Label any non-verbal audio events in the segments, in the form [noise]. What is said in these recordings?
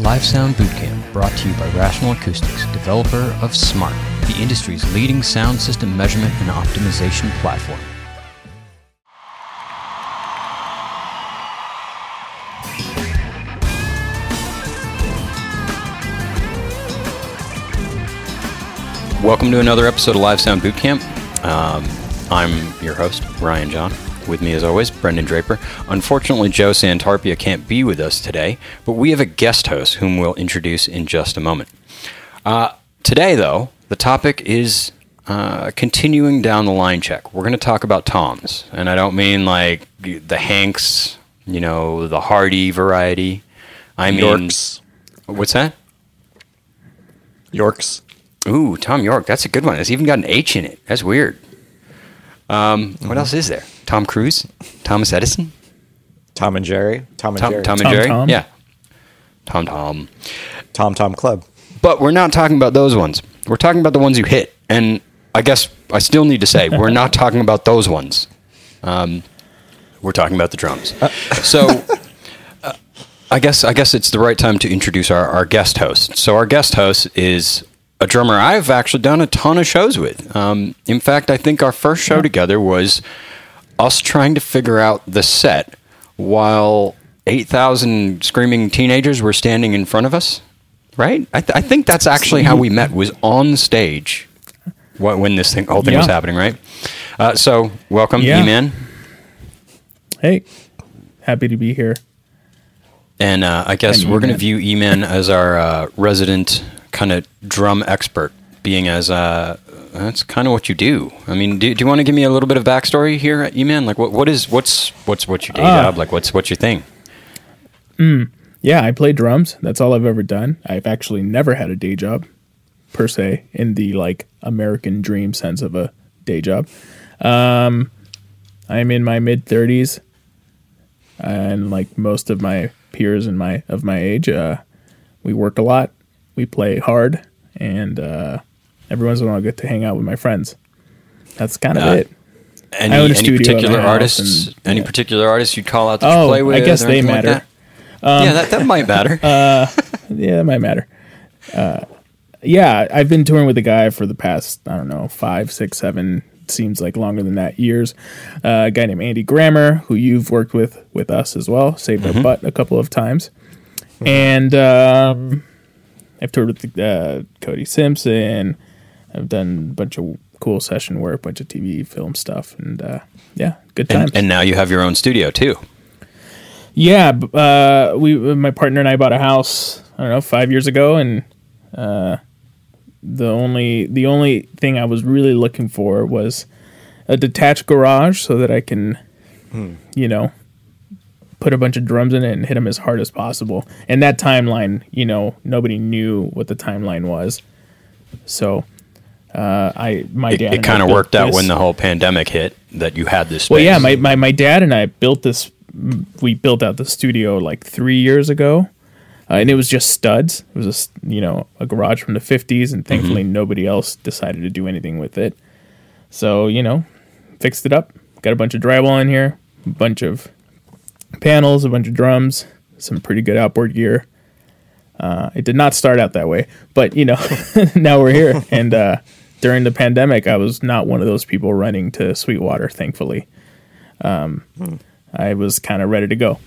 Live Sound Bootcamp, brought to you by Rational Acoustics, developer of Smaart, the industry's leading sound system measurement and optimization platform. Welcome to another episode of Live Sound Bootcamp. Um, I'm your host, Ryan John. With me, as always, Brendan Draper. Unfortunately, Joe Santarpia can't be with us today, but we have a guest host whom we'll introduce in just a moment. Uh, today, though, the topic is uh, continuing down the line check. We're going to talk about toms, and I don't mean like the Hanks, you know, the Hardy variety. I mean, Yorks. what's that? Yorks. Ooh, Thom Yorke. That's a good one. It's even got an H in it. That's weird. Um, What else is there? Tom Cruise? Thomas Edison? Tom and Jerry. Tom and Tom, Jerry. Tom and Tom Jerry? Tom? Yeah. Tom Tom. Tom Tom Club. But we're not talking about those ones. We're talking about the ones you hit. And I guess I still need to say, [laughs] we're not talking about those ones. Um, we're talking about the drums. [laughs] So uh, I guess I guess it's the right time to introduce our, our guest host. So our guest host is a drummer I've actually done a ton of shows with. Um, in fact, I think our first show together was us trying to figure out the set while 8,000 screaming teenagers were standing in front of us. Right? I, th- I think that's actually how we met. Was on stage when this thing, whole thing was happening. Right? Uh, so welcome, Yeah. E-Man. Hey, happy to be here. And uh, I guess And we're going to view E-Man as our uh, resident kind of drum expert, being as uh, that's kind of what you do. I mean, do, do you want to give me a little bit of backstory here, at E-Man? Like, what what is what's what's what's your day Ah. job? Like, what's what's your thing? Yeah, I play drums. That's all I've ever done. I've actually never had a day job, per se, in the like American dream sense of a day job. Um, I'm in my mid thirties, and like most of my peers in my of my age, uh, we work a lot, we play hard, and uh, every once in a while I get to hang out with my friends. That's kind of Uh, it. Any, a any particular artists? and- any yeah. particular artists you'd call out to Oh, play with? I guess they anything like matter. that? Um, yeah, that, that might matter. [laughs] yeah, that might matter. Uh, yeah, I've been touring with the guy for the past, I don't know, five, six, seven, seems like longer than that years. Uh, a guy named Andy Grammer, who you've worked with with us as well, saved Mm-hmm. our butt a couple of times. And um, I've toured with uh, Cody Simpson. I've done a bunch of cool session work, a bunch of TV, film stuff, and uh, yeah, good times. and, and now you have your own studio too. Yeah, uh, we my partner and I bought a house. I don't know five years ago, and uh, the only the only thing I was really looking for was a detached garage so that I can, you know, put a bunch of drums in it and hit them as hard as possible. And that timeline, you know, nobody knew what the timeline was, so. Uh, I my It, dad it kind of worked out this- when the whole pandemic hit that you had this. Space. well, yeah, my, my, my dad and I built this. We built out the studio like three years ago, uh, and it was just studs. It was a s- you know a garage from the fifties, and thankfully nobody else decided to do anything with it. So you know, fixed it up. Got a bunch of drywall in here, a bunch of panels, a bunch of drums, some pretty good outboard gear. Uh, it did not start out that way, but you know, [laughs] now we're here. And uh, during the pandemic, I was not one of those people running to Sweetwater. Thankfully, um, I was kind of ready to go.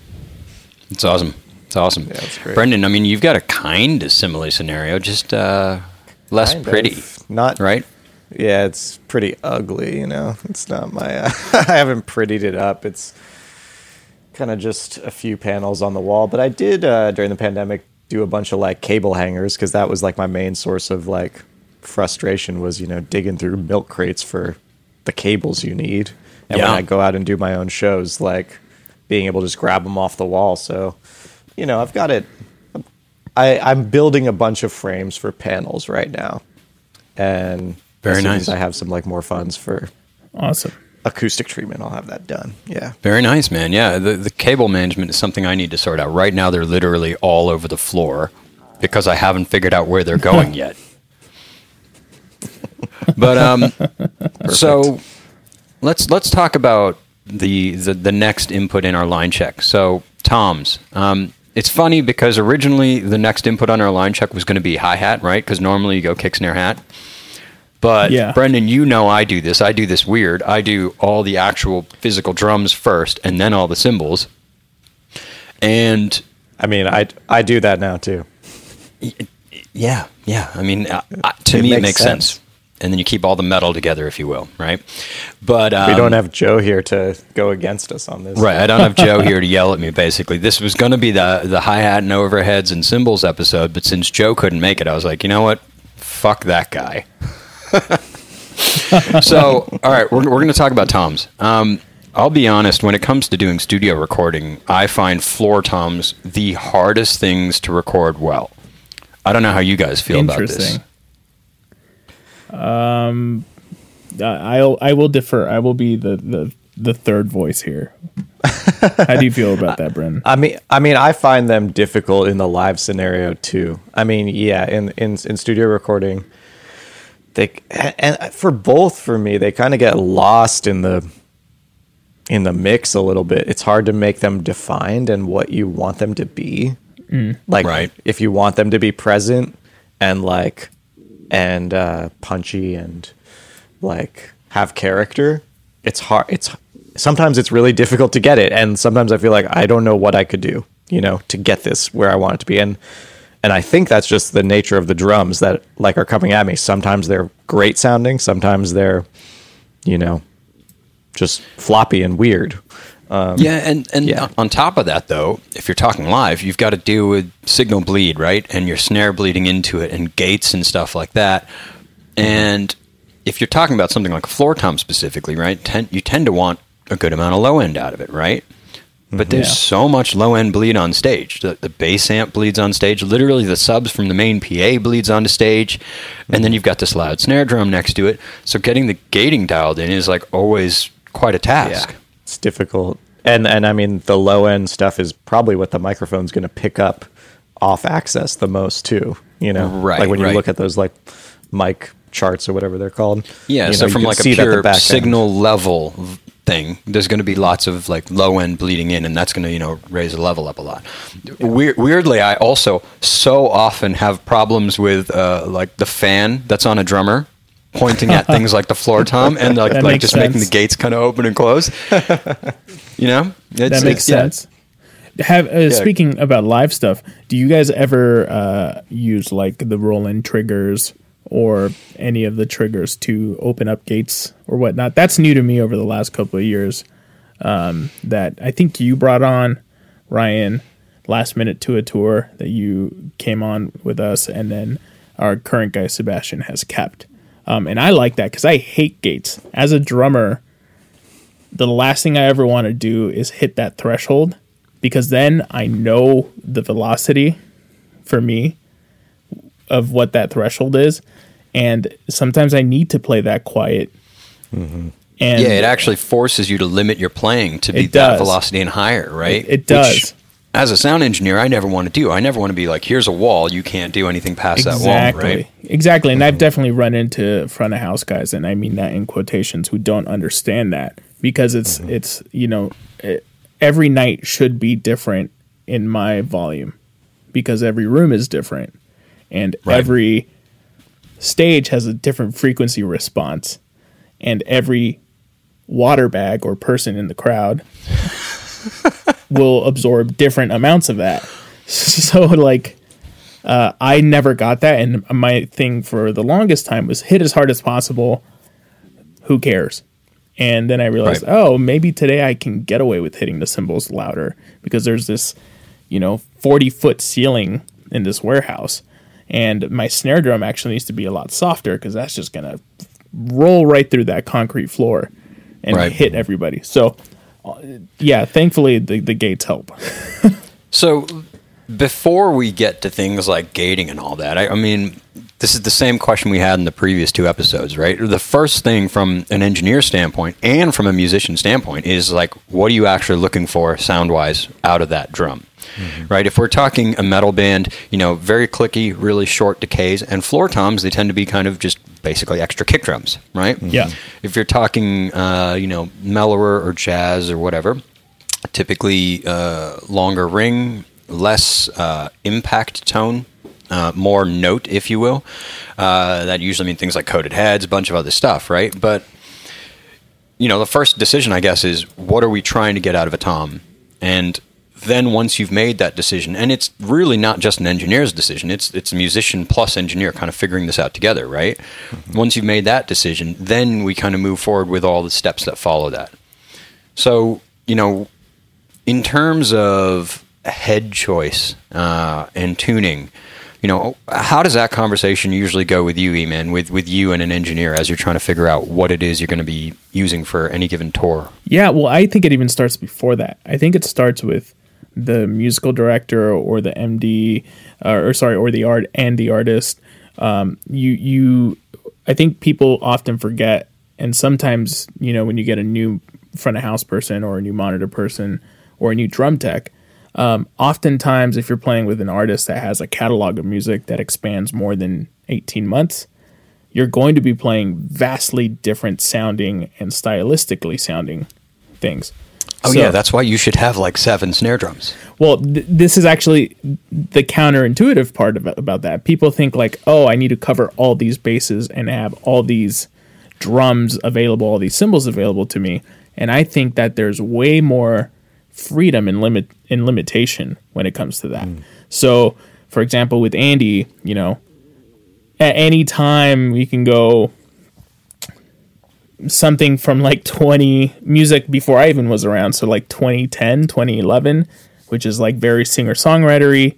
It's awesome. It's awesome. Yeah, that's great. Brendan, I mean, you've got a kind of similar scenario, just uh, less Kind of. pretty, Not right? Yeah, it's pretty ugly. You know, it's not my. Uh, [laughs] I haven't prettied it up. It's kind of just a few panels on the wall. But I did uh, during the pandemic do a bunch of like cable hangers because that was like my main source of like frustration was you know digging through milk crates for the cables you need. And Yeah. when I go out and do my own shows, like being able to just grab them off the wall. So, you know, I've got it. I, I'm building a bunch of frames for panels right now, and Very as soon nice. as I have some like more funds for Awesome. acoustic treatment, I'll have that done. Yeah. Very nice, man. Yeah, the, the cable management is something I need to sort out. Right now, they're literally all over the floor because I haven't figured out where they're [laughs] going yet. [laughs] But um, so let's let's talk about the, the the next input in our line check. So toms, um, it's funny because originally the next input on our line check was going to be hi hat, right? Because normally you go kick snare hat. But Yeah. Brendan, you know I do this. I do this weird. I do all the actual physical drums first, and then all the cymbals. And I mean, I I do that now too. yeah, yeah. I mean, to It me, it makes makes sense. sense. And then you keep all the metal together, if you will, right? But um, we don't have Joe here to go against us on this. Right, I don't have Joe here to yell at me. Basically, this was going to be the the hi hat and overheads and cymbals episode, but since Joe couldn't make it, I was like, you know what? Fuck that guy. [laughs] so, all right, we're we're going to talk about toms. Um, I'll be honest. When it comes to doing studio recording, I find floor toms the hardest things to record well. I don't know how you guys feel about this. Interesting. Um, I'll I will defer. I will be the the the third voice here. How do you feel about that, Bren? I mean, I mean, I find them difficult in the live scenario too. I mean, yeah, in in, in studio recording, they and for both for me, they kind of get lost in the in the mix a little bit. It's hard to make them defined and what you want them to be. Like, Right. if you want them to be present and like and uh, punchy and like have character, it's hard. It's sometimes it's really difficult to get it, and sometimes I feel like I don't know what I could do, you know, to get this where I want it to be. And and I think that's just the nature of the drums that like are coming at me. Sometimes they're great sounding, sometimes they're, you know, just floppy and weird. Um, yeah, and and yeah. Uh, on top of that, though, if you're talking live, you've got to deal with signal bleed, right? And your snare bleeding into it, and gates and stuff like that. Mm-hmm. And if you're talking about something like a floor tom specifically, right? Ten, you tend to want a good amount of low end out of it, right? But mm-hmm. there's Yeah. so much low end bleed on stage. The, the bass amp bleeds on stage. Literally, the subs from the main PA bleeds onto stage, and then mm-hmm. you've got this loud snare drum next to it. So getting the gating dialed in is like always quite a task. It's difficult. And and I mean the low end stuff is probably what the microphone's going to pick up off axis the most too, you know. Right, Like when you right. look at those like mic charts or whatever they're called. Yeah, you so know, from like a pure back end- signal level thing, there's going to be lots of like low end bleeding in, and that's going to you know raise the level up a lot. Weir- weirdly, I also so often have problems with uh, like the fan that's on a drummer pointing at things like the floor [laughs] tom and like That like just making the gates kind of open and close. you know, It's- that makes it's- yeah. sense. Have uh, speaking about live stuff, do you guys ever uh, use like the Roland triggers or any of the triggers to open up gates or whatnot? That's new to me over the last couple of years. Um, that I think you brought on Ryan last minute to a tour that you came on with us, and then our current guy Sebastian has kept. Um, and I like that because I hate gates as a drummer the last thing I ever want to do is hit that threshold because then I know the velocity for me of what that threshold is. And sometimes I need to play that quiet. And Yeah, it actually forces you to limit your playing to be that velocity and higher, right? It- it does. As a sound engineer, I never want to do. I never want to be like, here's a wall, you can't do anything past that wall, exactly. right? Exactly. And I've definitely run into front of house guys, and I mean that in quotations, who don't understand that because it's, mm-hmm. it's you know, it, every night should be different in my volume because every room is different and Right. every stage has a different frequency response and every water bag or person in the crowd [laughs] will absorb different amounts of that [laughs] so like uh, i never got that and my thing for the longest time was hit as hard as possible who cares and then i realized Right. oh maybe today i can get away with hitting the cymbals louder because there's this you know 40 foot ceiling in this warehouse and my snare drum actually needs to be a lot softer because that's just gonna roll right through that concrete floor and Right. hit everybody so yeah thankfully the, the gates help So before we get to things like gating and all that, I, I mean, this is the same question we had in the previous two episodes, right? The first thing from an engineer standpoint and from a musician standpoint is like, what are you actually looking for sound wise out of that drum? Mm-hmm. Right. If we're talking a metal band, you know, very clicky, really short decays, and floor toms, they tend to be kind of just basically extra kick drums, right? Yeah. If you're talking, uh, you know, mellower or jazz or whatever, typically uh, longer ring less uh, impact tone, uh, more note, if you will. Uh, that usually means things like coated heads, a bunch of other stuff, right? But you know, the first decision, I guess, is what are we trying to get out of a tom, and then once you've made that decision, and it's really not just an engineer's decision; it's it's a musician plus engineer kind of figuring this out together, right? Mm-hmm. Once you've made that decision, then we kind of move forward with all the steps that follow that. So, you know, in terms of head choice uh, and tuning, you know, how does that conversation usually go with you, Eman, with with you and an engineer as you're trying to figure out what it is you're going to be using for any given tour? Yeah, well, I think it even starts before that. I think it starts with the musical director or the MD, uh, or sorry, or the art and the artist. Um, you you, I think people often forget, and sometimes you know when you get a new front of house person or a new monitor person or a new drum tech um, oftentimes, if you're playing with an artist that has a catalog of music that expands more than 18 months, you're going to be playing vastly different sounding and stylistically sounding things. Oh so, yeah, that's why you should have like seven snare drums. Well, th- this is actually the counterintuitive part of, about that. People think like, "Oh, I need to cover all these bases and have all these drums available, all these cymbals available to me." And I think that there's way more freedom and limit in limitation when it comes to that. Mm. So, for example, with Andy, you know, at any time we can go something from like 20 music before I even was around, so like 2010, 2011, which is like very singer songwritery,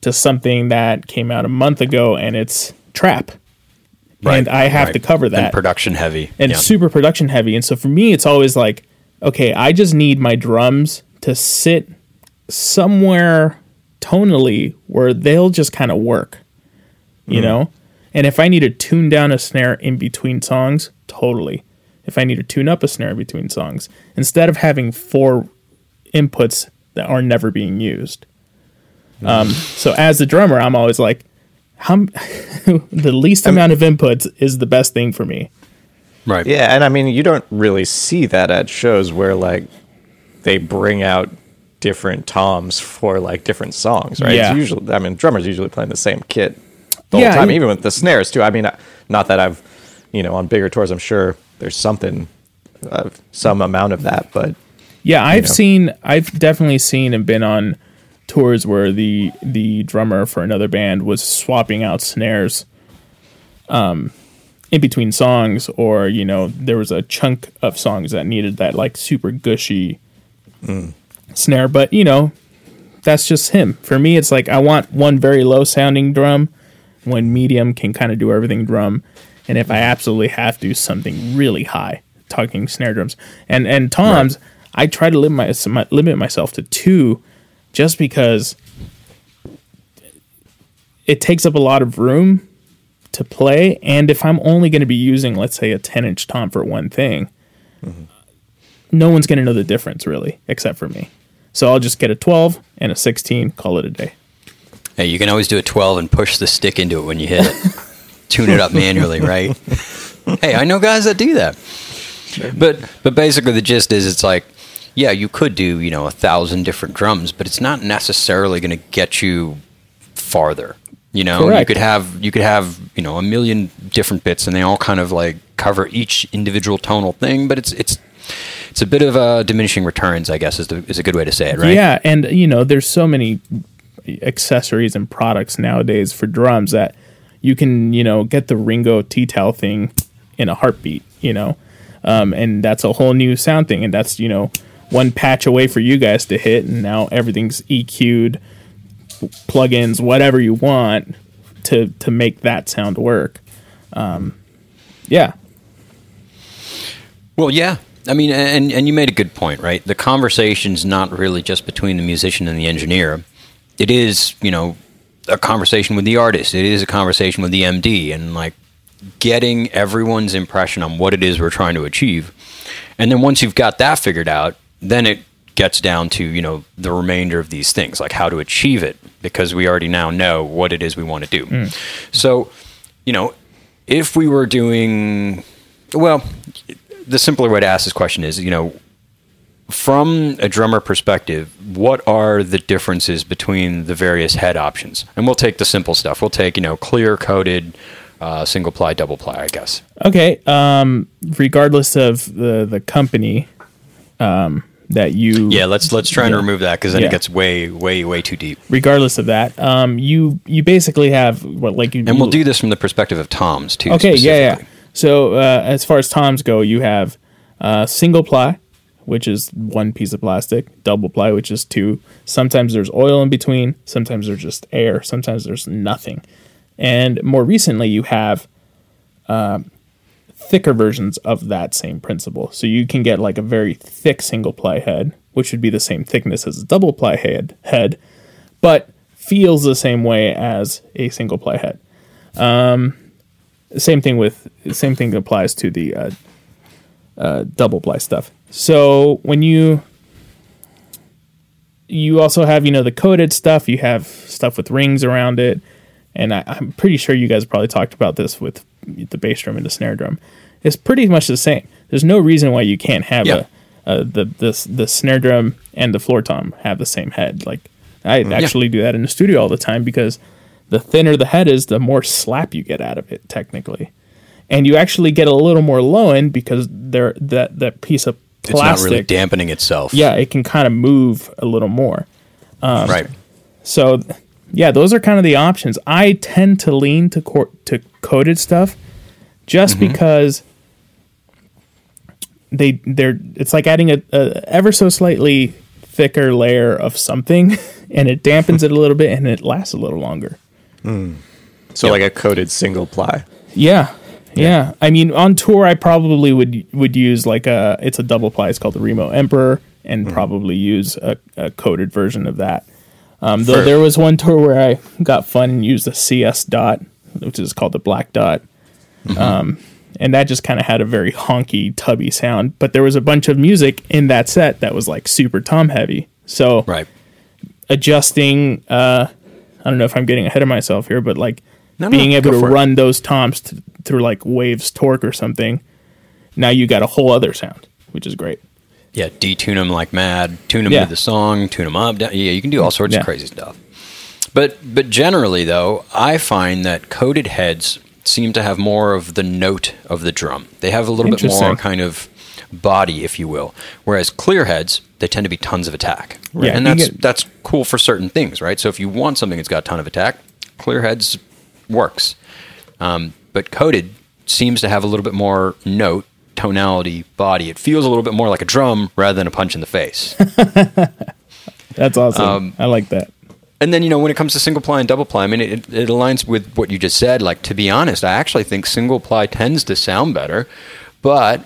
to something that came out a month ago and it's trap. Right, and I have right. to cover that. And production heavy. And yeah. super production heavy. And so for me, it's always like, okay, I just need my drums to sit somewhere tonally where they'll just kind of work, you mm. know? And if I need to tune down a snare in between songs, totally. If I need to tune up a snare between songs, instead of having four inputs that are never being used. Um, so as a drummer, I'm always like, how [laughs] the least amount of inputs is the best thing for me. Right. Yeah, and I mean, you don't really see that at shows where like they bring out different toms for like different songs, right? Yeah. It's usually, I mean, drummers usually playing the same kit the yeah, whole time, even with the snares too. I mean, not that I've, you know, on bigger tours, I'm sure there's something, of some amount of that, but yeah, I've know. seen, I've definitely seen and been on tours where the the drummer for another band was swapping out snares, um, in between songs, or you know, there was a chunk of songs that needed that like super gushy mm. snare. But you know, that's just him. For me, it's like I want one very low sounding drum, one medium can kind of do everything drum, and if I absolutely have to, something really high, talking snare drums. And and toms, right. I try to limit my, limit myself to two, just because it takes up a lot of room to play. And if I'm only going to be using, let's say, a 10 inch tom for one thing, mm-hmm no one's going to know the difference really, except for me. So I'll just get a 12 and a 16, call it a day. Hey, you can always do a 12 and push the stick into it when you hit it. [laughs] Tune it up manually, [laughs] right? hey, I know guys that do that. But but basically the gist is it's like yeah, you could do, you know, a thousand different drums, but it's not necessarily going to get you farther. You know, Correct. you could have you could have, you know, a million different bits and they all kind of like cover each individual tonal thing, but it's it's it's a bit of a diminishing returns, I guess, is, the, is a good way to say it, right? Yeah, and you know, there's so many accessories and products nowadays for drums that you can, you know, get the Ringo tea towel thing in a heartbeat, you know, um, and that's a whole new sound thing, and that's you know one patch away for you guys to hit, and now everything's EQ'd, plugins, whatever you want to to make that sound work. Um, yeah. Well, yeah, I mean, and and you made a good point, right? The conversation's not really just between the musician and the engineer. It is, you know, a conversation with the artist. It is a conversation with the MD, and like getting everyone's impression on what it is we're trying to achieve. And then once you've got that figured out, then it gets down to you know the remainder of these things, like how to achieve it, because we already now know what it is we want to do. Mm. So, you know, if we were doing well the simpler way to ask this question is, you know, from a drummer perspective, what are the differences between the various head options? And we'll take the simple stuff. We'll take, you know, clear coated, uh, single ply, double ply, I guess. Okay. Um, regardless of the the company um, that you Yeah, let's let's try and Yeah. remove that because then Yeah. it gets way, way, way too deep. regardless of that, um, you you basically have what like you And we'll do this from the perspective of Tom's too. Okay, yeah, yeah. So uh, as far as toms go, you have uh, single ply, which is one piece of plastic, double ply, which is two. Sometimes there's oil in between. Sometimes there's just air. Sometimes there's nothing. And more recently, you have um, thicker versions of that same principle. So you can get like a very thick single ply head, which would be the same thickness as a double ply head, head, but feels the same way as a single ply head same thing with same thing applies to the uh, uh, double ply stuff. So when you you also have you know the coated stuff, you have stuff with rings around it, and I, I'm pretty sure you guys probably talked about this with the bass drum and the snare drum. It's pretty much the same. There's no reason why you can't have Yeah. a, a the the the snare drum and the floor tom have the same head. Like I actually do that in the studio all the time because the thinner the head is, the more slap you get out of it, technically. And you actually get a little more low end because there that that piece of It's plastic, not really dampening itself. yeah, it can kind of move a little more. Um, right. So, yeah, those are kind of the options. I tend to lean to cor- to coated stuff, just mm-hmm. because they they're it's like adding a, a ever so slightly thicker layer of something, [laughs] and it dampens it a little bit, and it lasts a little longer. Hmm. So like a coated single ply. Yeah. Yeah. I mean, on tour, I probably would would use like a it's a double ply. It's called the Remo Emperor, and probably use a, a coated version of that. Um, though there was one tour where I got fun and used the CS dot, which is called the Black Dot, um, and that just kind of had a very honky, tubby sound. But there was a bunch of music in that set that was like super tom heavy. So Right. adjusting uh I don't know if I'm getting ahead of myself here, but like No, no, being able to for it. run those toms t- through like waves torque or something, now you got a whole other sound, which is great. Yeah, detune them like mad, tune them Yeah. to the song, tune them up. down- Yeah, you can do all sorts Yeah. of crazy stuff. But but generally though, I find that coated heads seem to have more of the note of the drum. They have a little bit more kind of body, if you will. Whereas clear heads, they tend to be tons of attack. Right. And that's get- that's cool for certain things, right? So if you want something that's got a ton of attack, clear heads works. Um, but coated seems to have a little bit more note, tonality, body. It feels a little bit more like a drum rather than a punch in the face. [laughs] That's awesome. Um, I like that. and then, you know, when it comes to single ply and double ply, I mean, it, it aligns with what you just said. Like, to be honest, I actually think single ply tends to sound better. But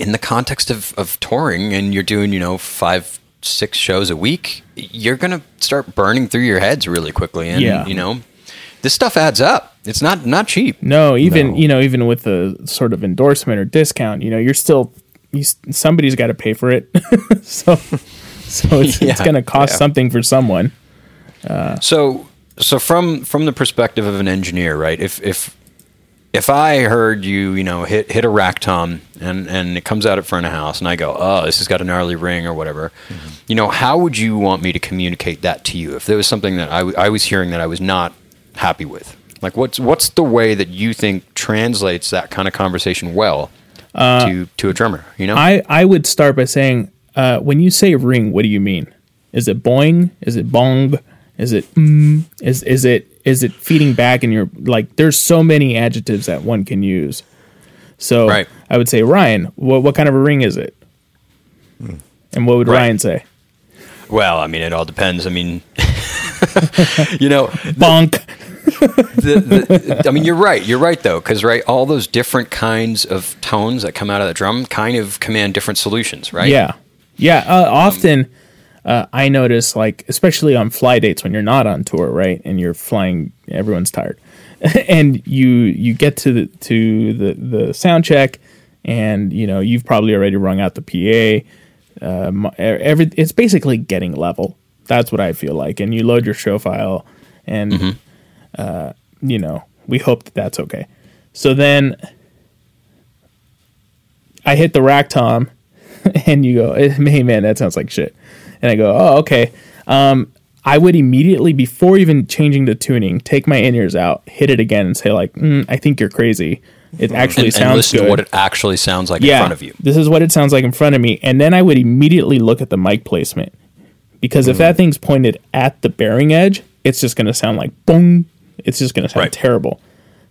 in the context of, of touring and you're doing, you know, five, six shows a week, you're going to start burning through your heads really quickly. And, Yeah. you know, this stuff adds up. It's not not cheap. No, even No. you know, even with a sort of endorsement or discount, you know, you're still you, somebody's got to pay for it. [laughs] so so it's, it's going to cost Yeah. something for someone. So, so from from the perspective of an engineer, right? If if if I heard you, you know, hit hit a rack tom and and it comes out in front of the house, and I go, oh, this has got a gnarly ring or whatever, mm-hmm. you know, how would you want me to communicate that to you if there was something that I, w- I was hearing that I was not happy with? Like, what's what's the way that you think translates that kind of conversation well to to a drummer? You know, I I would start by saying, uh, when you say ring, what do you mean? Is it boing? Is it bong? Is it mm? Is is it is it feeding back in your like? There's so many adjectives that one can use. So Right. I would say, Ryan, what what kind of a ring is it? And what would Right. Ryan say? well, I mean, it all depends. I mean, [laughs] you know, Bonk. the, the, I mean, you're right. You're right, though, because right, all those different kinds of tones that come out of the drum kind of command different solutions, right? Yeah, yeah. Uh, often, uh, I notice, like especially on fly dates when you're not on tour, right, and you're flying, everyone's tired, [laughs] and you you get to the to the the sound check, and you know you've probably already rung out the PA. Um, every it's basically getting level. That's what I feel like, and you load your show file, and uh, you know we hope that that's okay. So then I hit the rack tom [laughs] and you go, "Hey man, that sounds like shit," and I go, "Oh okay." Um, I would immediately, before even changing the tuning, take my in ears out, hit it again, and say like, mm, "I think you're crazy." It actually and, sounds and listen good. to what it actually sounds like in front of you. This is what it sounds like in front of me. And then I would immediately look at the mic placement. Because Mm. if that thing's pointed at the bearing edge, it's just going to sound like boom. It's just going to sound Right. terrible.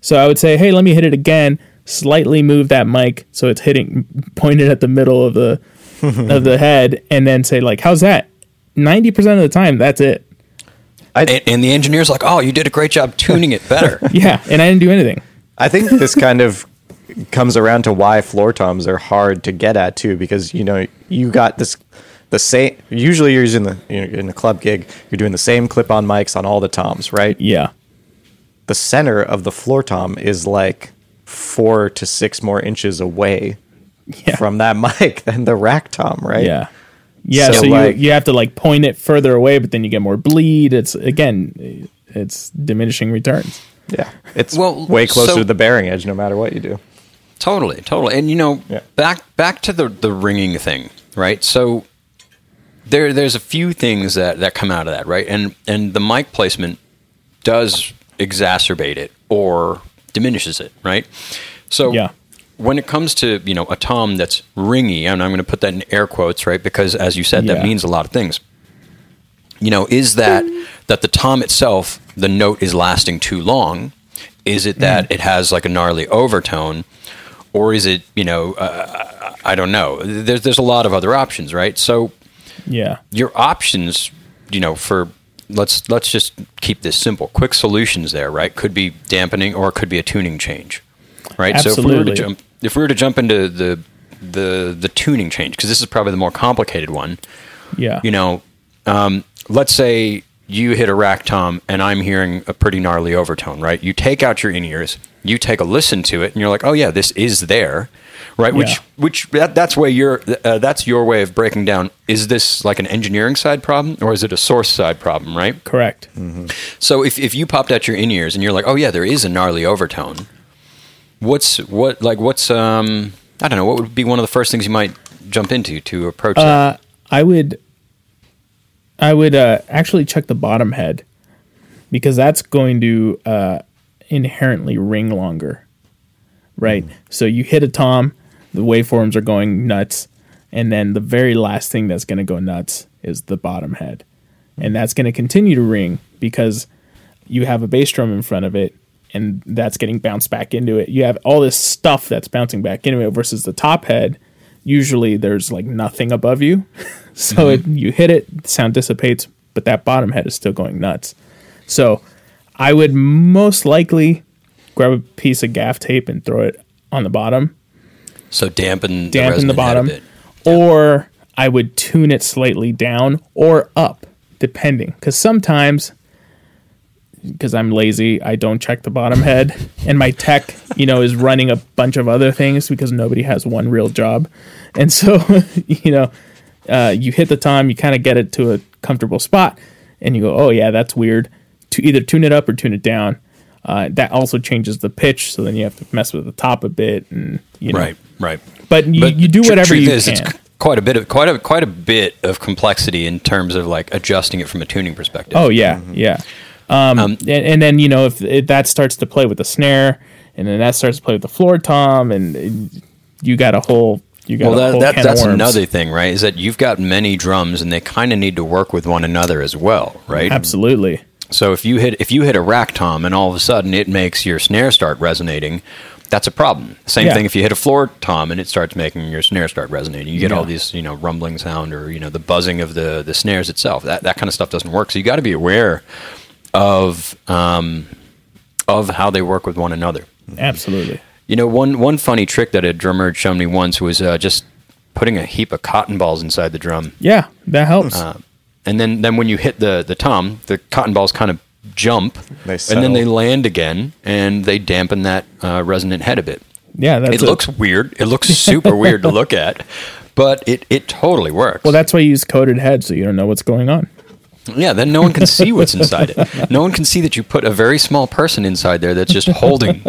So I would say, hey, let me hit it again. Slightly move that mic so it's hitting [laughs] pointed at the middle of the [laughs] of the head, and then say like, how's that? Ninety percent of the time, that's it. And, and the engineer's like, "Oh, you did a great job tuning it better." [laughs] Yeah, and I didn't do anything. I think this kind of comes around to why floor toms are hard to get at too, because you know you got this the same. Usually, you're using the you know, in a club gig, you're doing the same clip-on mics on all the toms, right? Yeah, The center of the floor tom is like four to six more inches away yeah, from that [laughs] mic than the rack tom, right? yeah. Yeah, So, so, like- you, you have to like point it further away, but then you get more bleed. It's again, it's diminishing returns. yeah. It's Well, way closer so- to the bearing edge, no matter what you do. Totally, totally. And you know, Yeah. back back to the the ringing thing, right? So there there's a few things that that come out of that, right? And and the mic placement does exacerbate it or diminishes it, right? So Yeah. when it comes to, you know, a tom that's ringy, and I'm going to put that in air quotes, right? Because as you said, that means a lot of things. You know, is that that the tom itself, the note is lasting too long? Is it that it has like a gnarly overtone, or is it you know uh, I don't know. There's there's a lot of other options, right? So Yeah, your options, you know, for let's let's just keep this simple. Quick solutions there, right? Could be dampening or it could be a tuning change, right? So if we were to Absolutely. jump if we were to jump into the the the tuning change because this is probably the more complicated one yeah, you know, um, let's say you hit a rack tom and I'm hearing a pretty gnarly overtone, right? You take out your in ears, you take a listen to it, and you're like, oh yeah, this is there, right? Which Yeah. which that, that's way your uh, that's your way of breaking down. Is this like an engineering side problem or is it a source side problem, right? correct. So if if you popped out your in ears and you're like, oh yeah, there is a gnarly overtone, what's what like what's um I don't know what would be one of the first things you might jump into to approach that? Uh, I would, I would uh, actually check the bottom head because that's going to uh, inherently ring longer, right? So you hit a tom, the waveforms are going nuts, and then the very last thing that's going to go nuts is the bottom head, and that's going to continue to ring because you have a bass drum in front of it. And that's getting bounced back into it. You have all this stuff that's bouncing back into it versus the top head. Usually there's like nothing above you. [laughs] So it, mm-hmm. you hit it, the sound dissipates, but that bottom head is still going nuts. So I would most likely grab a piece of gaff tape and throw it on the bottom, So dampen dampen the, resonant head a bottom, or I would tune it slightly down or up, depending. Because sometimes, because I'm lazy, I don't check the bottom head, and my tech, you know, is running a bunch of other things because nobody has one real job, and so [laughs] you know, uh, you hit the tom, you kind of get it to a comfortable spot, and you go, oh yeah, that's weird. To either tune it up or tune it down. Uh, that also changes the pitch, so then you have to mess with the top a bit, and you know, Right, right. but you, you do whatever truth you is, can. It's c- quite a bit of quite a quite a bit of complexity in terms of like adjusting it from a tuning perspective. Oh yeah, yeah. Um, and, and then you know if, if that starts to play with the snare, and then that starts to play with the floor tom, and, and you got a whole you got Well, a that, whole that, that's another thing, right? Is that you've got many drums, and they kind of need to work with one another as well, right? Absolutely. So if you hit if you hit a rack tom, and all of a sudden it makes your snare start resonating, that's a problem. Same Yeah. thing if you hit a floor tom and it starts making your snare start resonating. You get all Yeah. these you know rumbling sound or you know the buzzing of the the snares itself. That that kind of stuff doesn't work. So you got to be aware of um, of how they work with one another. Absolutely. You know, one one funny trick that a drummer had shown me once was uh, just putting a heap of cotton balls inside the drum, Yeah, that helps. Uh, and then then when you hit the the tom, the cotton balls kind of jump, They and then they land again, and they dampen that uh, resonant head a bit. yeah, that's it looks weird. It looks super weird to look at, but it it totally works. well. That's why you use coated head, so you don't know what's going on. Yeah, then no one can see what's inside it. No one can see that you put a very small person inside there that's just holding.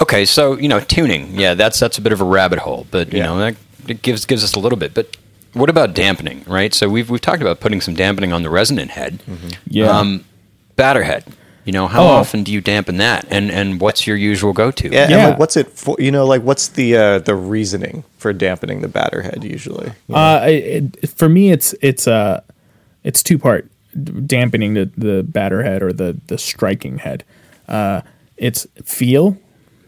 Okay, so you know tuning, yeah, that's that's a bit of a rabbit hole, but you Yeah. know that it gives gives us a little bit. But what about dampening, right? So we've we've talked about putting some dampening on the resonant head, Yeah. um, batter head. You know, how Oh. often do you dampen that, and and what's your usual go to? Yeah, and Yeah. like, what's it for? You know, like what's the uh, the reasoning for dampening the batter head usually? Uh, it, it- for me, it's it's uh, it's two part dampening the the batter head or the the striking head. Uh, it's feel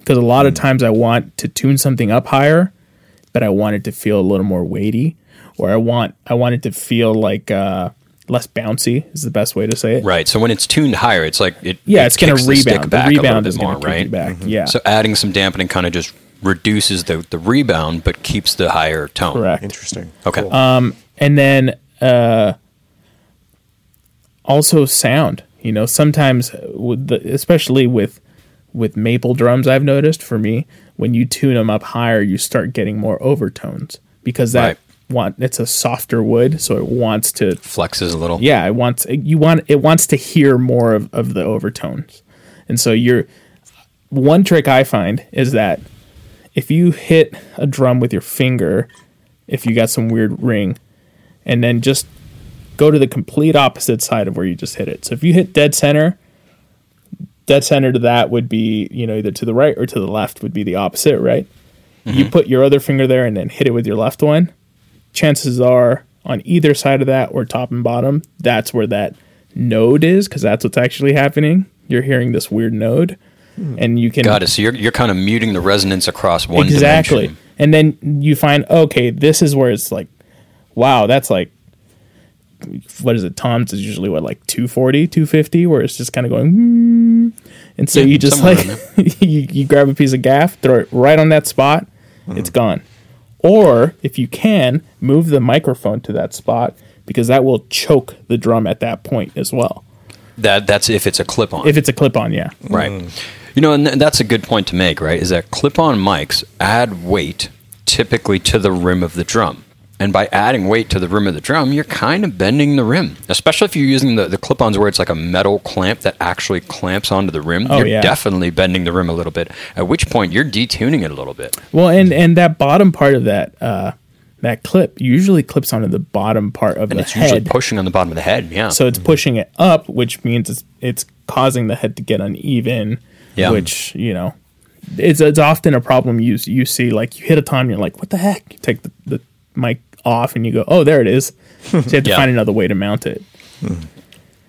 because a lot of times I want to tune something up higher, but I want it to feel a little more weighty, or I want I want it to feel like uh, less bouncy is the best way to say it. Right. So when it's tuned higher, it's like it. Yeah, it it's going to rebound. The, back a little rebound bit is going more, to kick right? you back. Yeah. So adding some dampening kind of just reduces the the rebound, but keeps the higher tone. correct. Interesting. Okay. Cool. and then uh, also sound. You know, sometimes with the, especially with with maple drums, I've noticed for me when you tune them up higher, you start getting more overtones because that Right. Want it's a softer wood, so it wants to Flexes a little. yeah, it wants you want it wants to hear more of, of the overtones. And so you're one trick I find is that if you hit a drum with your finger, if you got some weird ring, and then just go to the complete opposite side of where you just hit it. So if you hit dead center, dead center to that would be, you know, either to the right or to the left would be the opposite, right? You mm-hmm. put your other finger there and then hit it with your left one. Chances are on either side of that or top and bottom, that's where that node is because that's what's actually happening. You're hearing this weird node and you can Got it. So you're you're kind of muting the resonance across one exactly dimension. and then you find okay this is where it's like wow that's like what is it tom's is usually what like 240 250 where it's just kind of going "Hmm." and so Yeah, you just like [laughs] you, you grab a piece of gaff throw it right on that spot it's gone or if you can move the microphone to that spot because that will choke the drum at that point as well That that's if it's a clip on. if it's a clip on yeah Right. You know, and th- that's a good point to make, right? Is that clip on mics add weight typically to the rim of the drum. And by adding weight to the rim of the drum, you're kind of bending the rim, especially if you're using the, the clip ons where it's like a metal clamp that actually clamps onto the rim. Oh, you're yeah. definitely bending the rim a little bit, at which point you're detuning it a little bit. Well, and and that bottom part of that uh, that clip usually clips onto the bottom part of And the it's usually head, pushing on the bottom of the head. Yeah. so it's pushing it up, which means it's it's causing the head to get uneven. Yeah. Which you know, it's it's often a problem you you see like you hit a tom, you're like, what the heck? You take the, the mic off and you go, oh, there it is. So you have to [laughs] Yeah. find another way to mount it.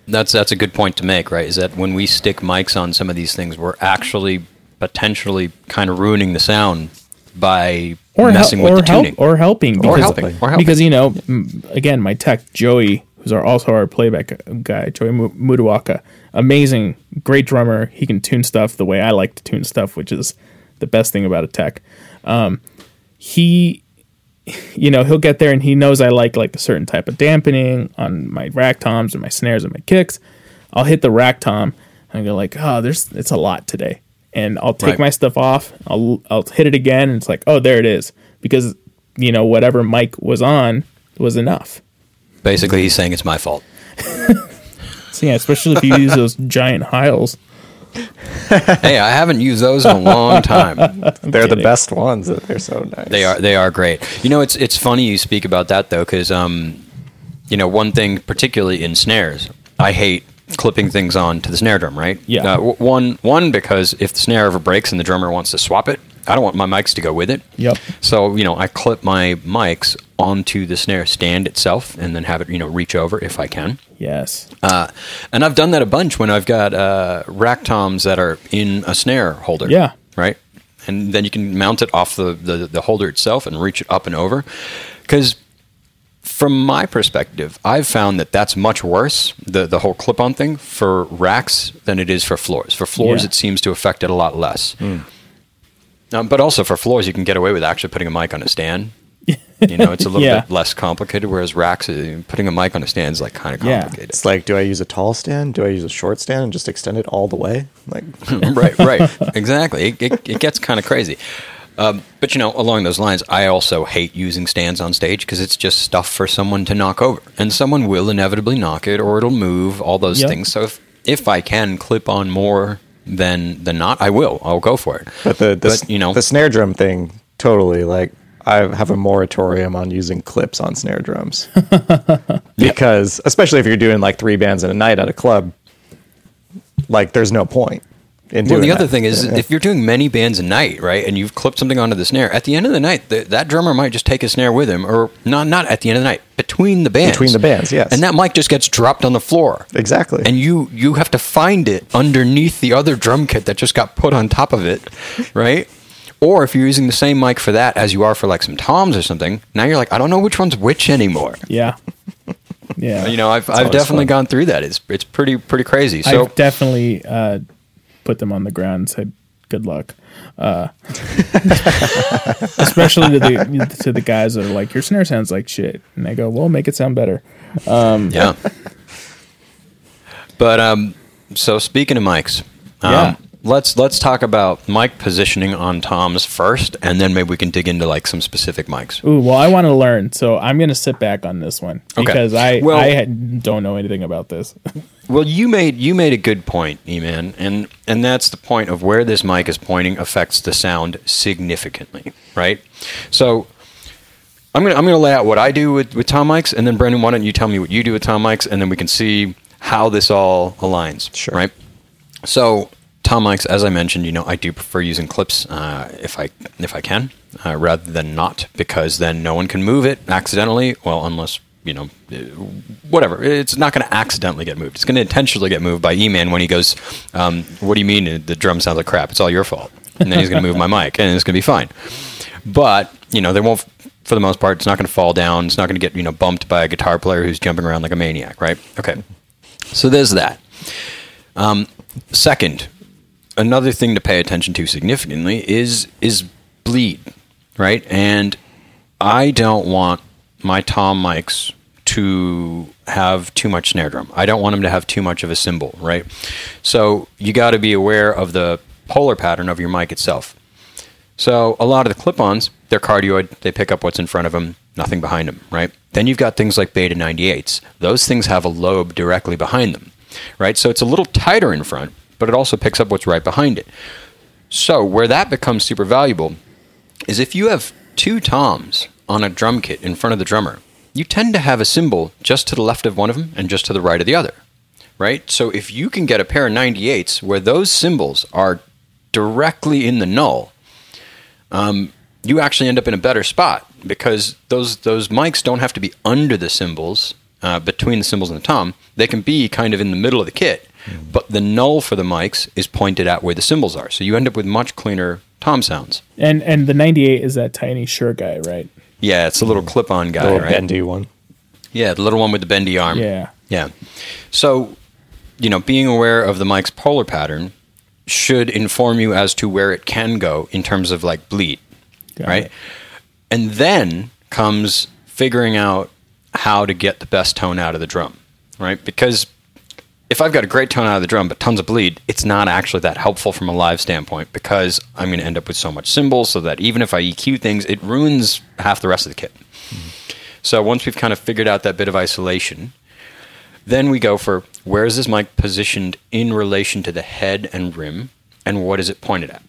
That's that's a good point to make, right? Is that when we stick mics on some of these things, we're actually potentially kind of ruining the sound by or hel- messing with or the tuning. help or helping Or because helping, or helping. because you know m- again my tech Joey who's our also our playback guy Joey Mu- Muduwaka amazing great drummer he can tune stuff the way I like to tune stuff which is the best thing about a tech um, he you know he'll get there and he knows I like like a certain type of dampening on my rack toms and my snares and my kicks. I'll hit the rack tom and I go like oh there's it's a lot today. And I'll take Right. my stuff off. I'll I'll hit it again and it's like oh there it is. Because you know whatever mic was on was enough. Basically, he's saying it's my fault. [laughs] so yeah especially if you use those giant Heils hey, I haven't used those in a long time. [laughs] They're the best ones. They're so nice. They are they are great. You know, it's it's funny you speak about that though, because um, you know, one thing particularly in snares, I hate clipping things on to the snare drum. Right? Yeah. Uh, one one because if the snare ever breaks and the drummer wants to swap it, I don't want my mics to go with it. Yep. So you know, I clip my mics onto the snare stand itself, and then have it you know reach over if I can. yes Uh, and I've done that a bunch when I've got uh, rack toms that are in a snare holder. Yeah. Right. And then you can mount it off the, the, the holder itself and reach it up and over. Because from my perspective, I've found that that's much worse, the, the whole clip on thing, for racks than it is for floors. For floors, Yeah. it seems to affect it a lot less. Um, but also for floors, you can get away with actually putting a mic on a stand. [laughs] You know, it's a little Yeah. bit less complicated, whereas racks, uh, putting a mic on a stand is like kind of Yeah. complicated. It's like, do I use a tall stand? Do I use a short stand and just extend it all the way? Like, [laughs] right, right, exactly. It, it, it gets kind of crazy. Um, but you know, along those lines, I also hate using stands on stage because it's just stuff for someone to knock over, and someone will inevitably knock it, or it'll move. All those Yep. things. So if if I can clip on more than than not, I will. I'll go for it. But the, the But, you know- the snare drum thing totally like I have a moratorium on using clips on snare drums. [laughs] Because especially if you're doing like three bands in a night at a club, like there's no point in Well, doing. the other thing is, if you're doing many bands a night, right, and you've clipped something onto the snare, at the end of the night, th that drummer might just take a snare with him, or not, not at the end of the night, between the bands. Between the bands, yes. And that mic just gets dropped on the floor. exactly, And you you have to find it underneath the other drum kit that just got put on top of it, [laughs] right? Or if you're using the same mic for that as you are for like some toms or something, now you're like, I don't know which one's which anymore. Yeah. [laughs] Yeah. You know, I've I've definitely fun. gone through that. It's it's pretty pretty crazy. So I've definitely uh, put them on the ground and said, "Good luck," uh, [laughs] especially to the to the guys that are like, "Your snare sounds like shit," and they go, "Well, make it sound better." Yeah. but um, so speaking of mics, um, Yeah. Let's let's talk about mic positioning on toms first, and then maybe we can dig into like some specific mics. Ooh, well, I want to learn, so I'm going to sit back on this one Okay. because I Well- I had, don't know anything about this. [laughs] Well, you made you made a good point, E-man, and and that's the point of where this mic is pointing affects the sound significantly, right? So. I'm gonna I'm gonna lay out what I do with, with tom mics, and then Brendan, why don't you tell me what you do with tom mics, and then we can see how this all aligns. Sure. Right. So tom mics, as I mentioned, you know, I do prefer using clips uh, if I if I can, uh, rather than not, because then no one can move it accidentally. Well, unless you know, uh, whatever. It's not going to accidentally get moved. It's going to intentionally get moved by E-Man when he goes, um, "What do you mean the drum sounds like crap? It's all your fault." And then he's going to move my [laughs] [laughs] mic, and it's going to be fine. But you know, they won't. For the most part, it's not going to fall down. It's not going to get you know bumped by a guitar player who's jumping around like a maniac, right? Okay. So there's that. Um, second, another thing to pay attention to significantly is is bleed, right? And I don't want my tom mics to have too much snare drum. I don't want them to have too much of a cymbal, right? So you got to be aware of the polar pattern of your mic itself. So a lot of the clip-ons, they're cardioid. They pick up what's in front of them, nothing behind them, right? Then you've got things like Beta 98s. Those things have a lobe directly behind them, right? So it's a little tighter in front, but it also picks up what's right behind it. So where that becomes super valuable is if you have two toms on a drum kit in front of the drummer, you tend to have a cymbal just to the left of one of them and just to the right of the other, right? So if you can get a pair of 98s where those cymbals are directly in the null, um, you actually end up in a better spot because those those mics don't have to be under the cymbals, uh, between the cymbals and the tom. They can be kind of in the middle of the kit, but the null for the mics is pointed at where the cymbals are. So you end up with much cleaner tom sounds. And and the 98 is that tiny Shure guy, right? Yeah, it's a little mm-hmm. clip-on guy, little right? bendy one. Yeah, the little one with the bendy arm. Yeah. Yeah. So, you know, being aware of the mic's polar pattern should inform you as to where it can go in terms of like bleed, Got right? it. And then comes figuring out how to get the best tone out of the drum, right? Because if I've got a great tone out of the drum but tons of bleed, it's not actually that helpful from a live standpoint because I'm going to end up with so much cymbal so that even if I EQ things, it ruins half the rest of the kit. Mm-hmm. So once we've kind of figured out that bit of isolation, then we go for where is this mic positioned in relation to the head and rim, and what is it pointed at?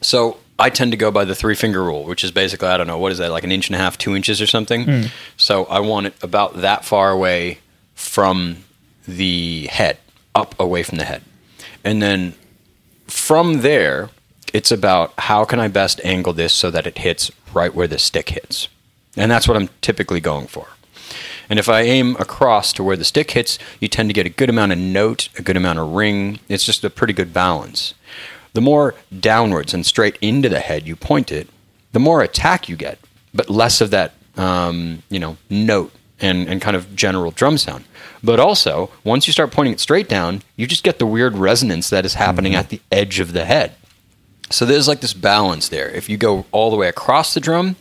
So I tend to go by the three finger rule, which is basically, I don't know, what is that, like an inch and a half, two inches or something? Hmm. So I want it about that far away from the head, up away from the head. And then from there, it's about how can I best angle this so that it hits right where the stick hits. And that's what I'm typically going for. And if I aim across to where the stick hits, you tend to get a good amount of note, a good amount of ring. It's just a pretty good balance. The more downwards and straight into the head you point it, the more attack you get, but less of that, um, you know, note and, and kind of general drum sound. But also, once you start pointing it straight down, you just get the weird resonance that is happening mm-hmm. at the edge of the head. So there's like this balance there. If you go all the way across the drum,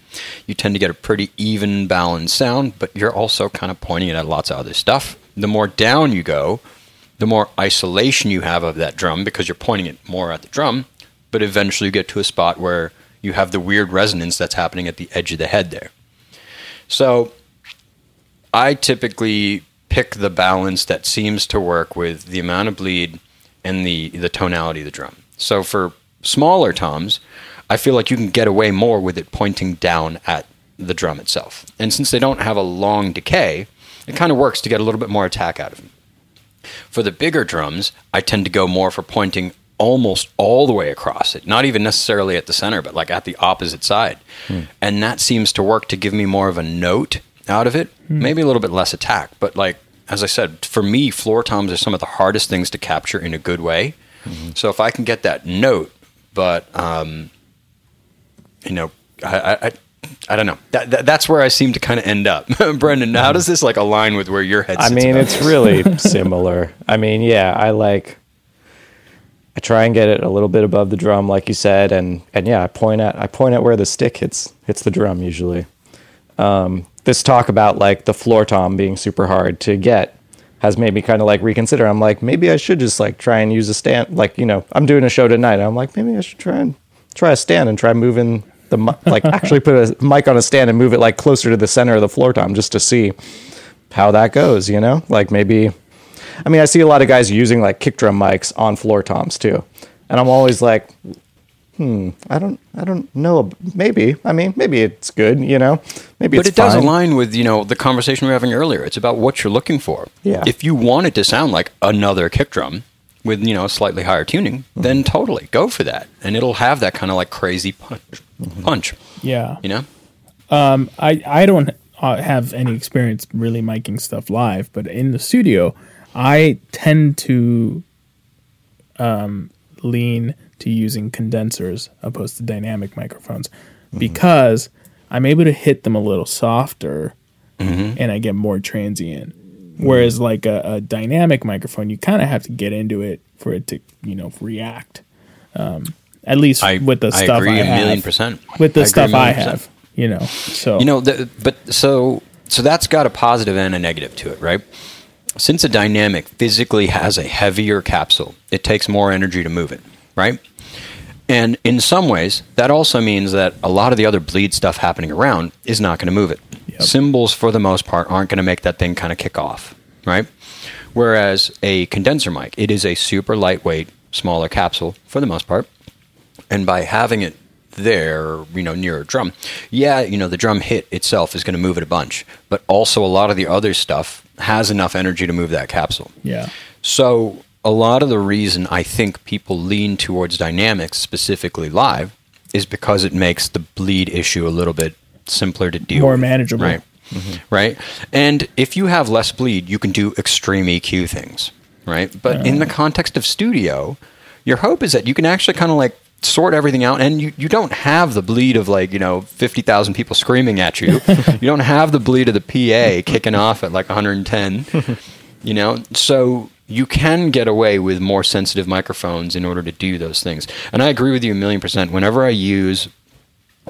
you tend to get a pretty even balanced sound, but you're also kind of pointing it at lots of other stuff. The more down you go, the more isolation you have of that drum because you're pointing it more at the drum, but eventually you get to a spot where you have the weird resonance that's happening at the edge of the head there. So I typically pick the balance that seems to work with the amount of bleed and the the tonality of the drum. So for smaller toms, I feel like you can get away more with it pointing down at the drum itself. And since they don't have a long decay, it kind of works to get a little bit more attack out of them. For the bigger drums, I tend to go more for pointing almost all the way across it, not even necessarily at the center, but like at the opposite side. Hmm. And that seems to work to give me more of a note out of it, maybe a little bit less attack. But like, as I said, for me, floor toms are some of the hardest things to capture in a good way. So if I can get that note, but, um, you know, I, I, I I don't know. That, that, that's where I seem to kind of end up. [laughs] Brendan, how does this like align with where your head I mean, it's this? really [laughs] similar. I mean, yeah, I like. I try and get it a little bit above the drum, like you said, and and yeah, I point at I point at where the stick hits hits the drum usually. Um, this talk about like the floor tom being super hard to get has made me kind of like reconsider. I'm like, maybe I should just like try and use a stand. Like you know, I'm doing a show tonight. I'm like, maybe I should try and try a stand and try moving the mi- like [laughs] actually put a mic on a stand and move it like closer to the center of the floor tom just to see how that goes. You know, like maybe. I mean, I see a lot of guys using like kick drum mics on floor toms too, and I'm always like, hmm, I don't, I don't know. Maybe, I mean, maybe it's good. You know, maybe But it's it does fine. align with you know the conversation we were having earlier. It's about what you're looking for. Yeah. If you want it to sound like another kick drum with you know a slightly higher tuning, Mm-hmm. then totally go for that, and it'll have that kind of like crazy punch. Mm-hmm. Punch. Yeah. You know. Um, I I don't uh, have any experience really miking stuff live, but in the studio, I tend to um, lean to using condensers opposed to dynamic microphones mm-hmm. because I'm able to hit them a little softer mm-hmm. and I get more transient. Whereas mm-hmm. like a, a dynamic microphone, you kind of have to get into it for it to you know react. Um, at least I with the I stuff agree I a million have. percent With the I stuff I percent. have, you know. So You know, the, but so so that's got a positive and a negative to it, right? Since a dynamic physically has a heavier capsule, it takes more energy to move it, right? And in some ways, that also means that a lot of the other bleed stuff happening around is not going to move it. Yep. Cymbals, for the most part, aren't going to make that thing kind of kick off, right? Whereas a condenser mic, it is a super lightweight, smaller capsule for the most part and by having it there, you know, near a drum, yeah, you know, the drum hit itself is going to move it a bunch, but also a lot of the other stuff has enough energy to move that capsule. yeah. So, a lot of the reason I think people lean towards dynamics, specifically live, is because it makes the bleed issue a little bit simpler to deal More with. manageable. Right. Mm-hmm. Right. And if you have less bleed, you can do extreme EQ things. Right. But in the context of studio, your hope is that you can actually kind of like sort everything out and you, you don't have the bleed of like, you know, 50,000 people screaming at you. [laughs] you don't have the bleed of the PA kicking off at like 110 you know so you can get away with more sensitive microphones in order to do those things. And i agree with you a million percent. Whenever i use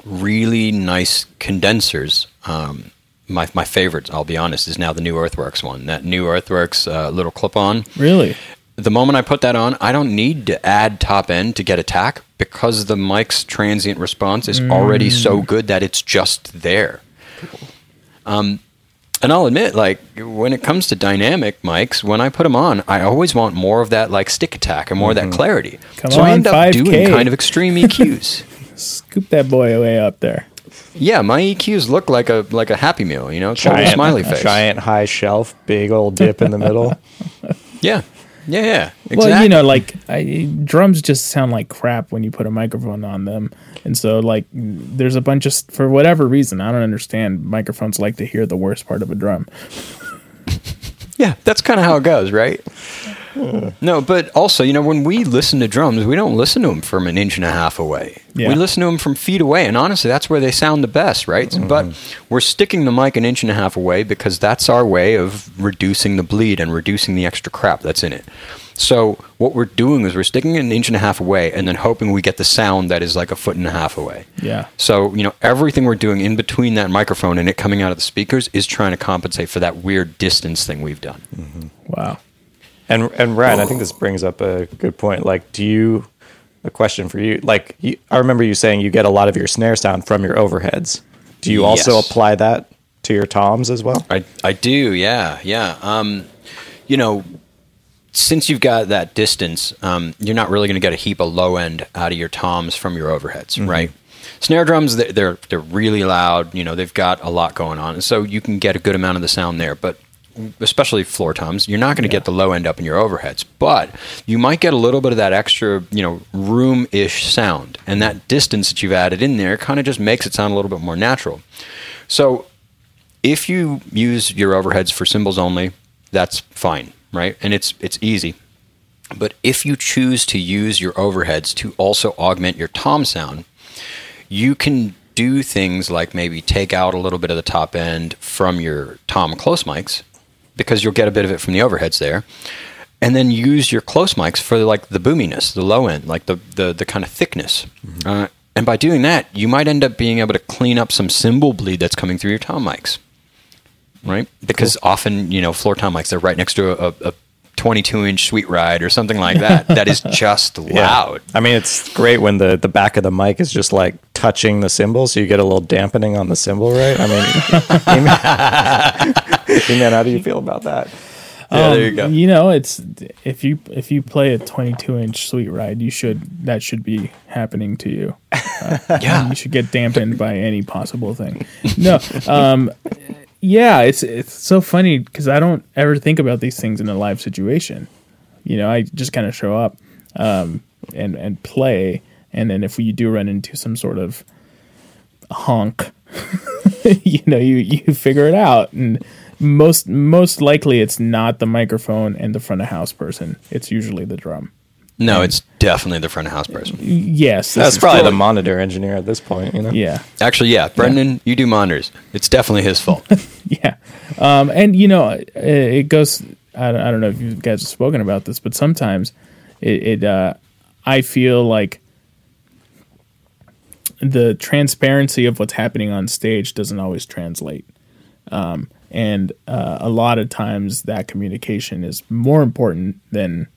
really nice condensers um, my, my favorite i'll be honest is now the new earthworks one. That new earthworks uh, little clip on. Really? the moment i put that on i don't need to add top end to get attack because the mic's transient response is already so good that it's just there and I'll admit, like when it comes to dynamic mics, when I put them on, I always want more of that like stick attack and more of that mm-hmm. clarity. Come so I end up 5K. doing kind of extreme [laughs] EQs. Scoop that boy away up there. yeah, my EQs look like a like a Happy Meal, you know, giant, smiley face. giant high shelf, big old dip in the middle. [laughs] Yeah, yeah, yeah. Exactly. Well, you know, like I, drums just sound like crap when you put a microphone on them, and so like there's a bunch of for whatever reason I don't understand. Microphones like to hear the worst part of a drum. Yeah, that's kind of how it goes, right? No, but also, you know, when we listen to drums, we don't listen to them from an inch and a half away. Yeah. We listen to them from feet away, and honestly, that's where they sound the best, right? Mm-hmm. But we're sticking the mic an inch and a half away because that's our way of reducing the bleed and reducing the extra crap that's in it. So what we're doing is we're sticking it an inch and a half away, and then hoping we get the sound that is like a foot and a half away. Yeah. So, you know, everything we're doing in between that microphone and it coming out of the speakers is trying to compensate for that weird distance thing we've done. Wow. And and Ryan, I think this brings up a good point. Like, do you? A question for you. Like, you, I remember you saying you get a lot of your snare sound from your overheads. Do you also Yes. apply that to your toms as well? I, I do, yeah, yeah. Um, you know, since you've got that distance, um, you're not really going to get a heap of low end out of your toms from your overheads, right? Snare drums, they're, they're they're really loud. You know, they've got a lot going on, and so you can get a good amount of the sound there. But especially floor toms, you're not going to get the low end up in your overheads, but you might get a little bit of that extra, you know, room ish sound, and that distance that you've added in there kind of just makes it sound a little bit more natural. So if you use your overheads for cymbals only, that's fine, right? And it's it's easy. But if you choose to use your overheads to also augment your tom sound, you can do things like maybe take out a little bit of the top end from your tom close mics because you'll get a bit of it from the overheads there. And then use your close mics for like the boominess, the low end, like the the, the kind of thickness. Uh, and by doing that, you might end up being able to clean up some cymbal bleed that's coming through your tom mics right? Because often, you know, floor tom mics, they're right next to a, a 22 inch sweet ride or something like that. that is [laughs] just loud. I mean, it's great when the, the back of the mic is just like touching the cymbal, so you get a little dampening on the cymbal, right? I mean, [laughs] hey man, [laughs] how do you feel about that? Yeah, there you go. Um, You know, it's if you if you play a 22 inch sweet ride, you should that should be happening to you. [laughs] yeah. You should get dampened by any possible thing. No, um, yeah, it's it's so funny because I don't ever think about these things in a live situation. You know, I just kind of show up um, and and play, and then if you do run into some sort of honk, [laughs] you know, you you figure it out, and most most likely it's not the microphone and the front of house person. It's usually the drum. No, it's definitely the front of house person. Yes, That's is- probably the monitor engineer at this point, you know? yeah. Actually, yeah, Brendan, you do monitors. It's definitely his fault. [laughs] Yeah. Um, and, you know, it, it goes, I, don't- I don't know if you guys have spoken about this, but sometimes it, it uh, I feel like the transparency of what's happening on stage doesn't always translate. Um, and uh, a lot of times that communication is more important than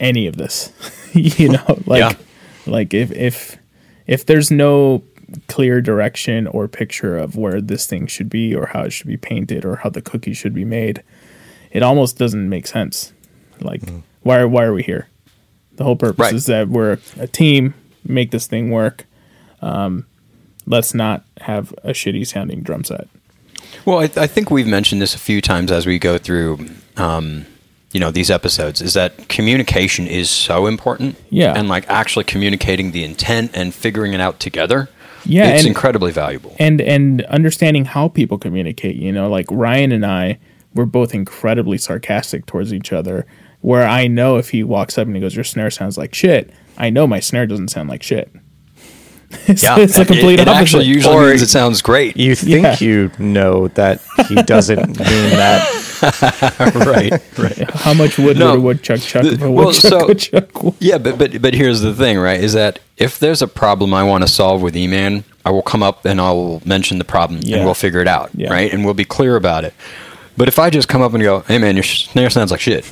any of this. [laughs] you know, [laughs] like Yeah. like if if if there's no clear direction or picture of where this thing should be or how it should be painted or how the cookie should be made, it almost doesn't make sense. Like why are why are we here? The whole purpose Right. is that we're a team, make this thing work. Um, let's not have a shitty sounding drum set. Well, I, I think we've mentioned this a few times as we go through, um, you know, these episodes. Is that communication is so important? Yeah. and like actually communicating the intent and figuring it out together. Yeah, it's and- incredibly valuable. and and understanding how people communicate you know like ryan and i we're both incredibly sarcastic towards each other where i know if he walks up and he goes your snare sounds like shit i know my snare doesn't sound like shit [laughs] so it's a It- complete it, opposite actually usually Or- means it sounds great. You think Yeah. you know that he doesn't [laughs] mean that. [laughs] right, right. how much wood No. would a woodchuck chuck if a The- well, woodchuck so- would chuck wood? Yeah, but but but here's the thing, right? Is that if there's a problem I want to solve with E-Man, I will come up and I'll mention the problem Yeah. and we'll figure it out, Yeah. right? And we'll be clear about it. But if I just come up and go, "Hey man, your snare sounds like shit,"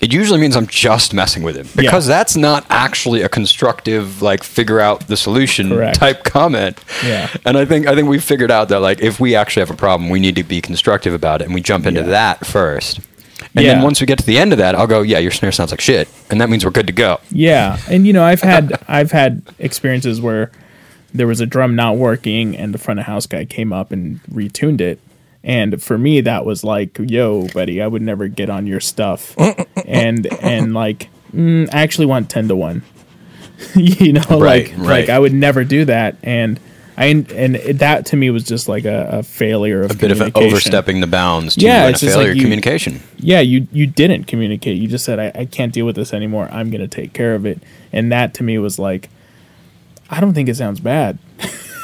it usually means I'm just messing with him because that's not actually a constructive like figure out the solution Correct. type comment. Yeah. And I think I think we've figured out that like if we actually have a problem, we need to be constructive about it and we jump into Yeah. that first. And Yeah. then once we get to the end of that, I'll go, "Yeah, your snare sounds like shit," and that means we're good to go. Yeah, and you know, I've had [laughs] I've had experiences where there was a drum not working, and the front of house guy came up and retuned it. And for me, that was like, "Yo, buddy, I would never get on your stuff," [laughs] and and like, mm, I actually want ten to one. [laughs] you know, Right, like right. like I would never do that, and I and that to me was just like a, a failure of a bit of overstepping the bounds to Yeah, a it's just failure like you- communication. yeah, you you didn't communicate. You just said, I, I can't deal with this anymore. I'm going to take care of it. And that to me was like, I don't think it sounds bad.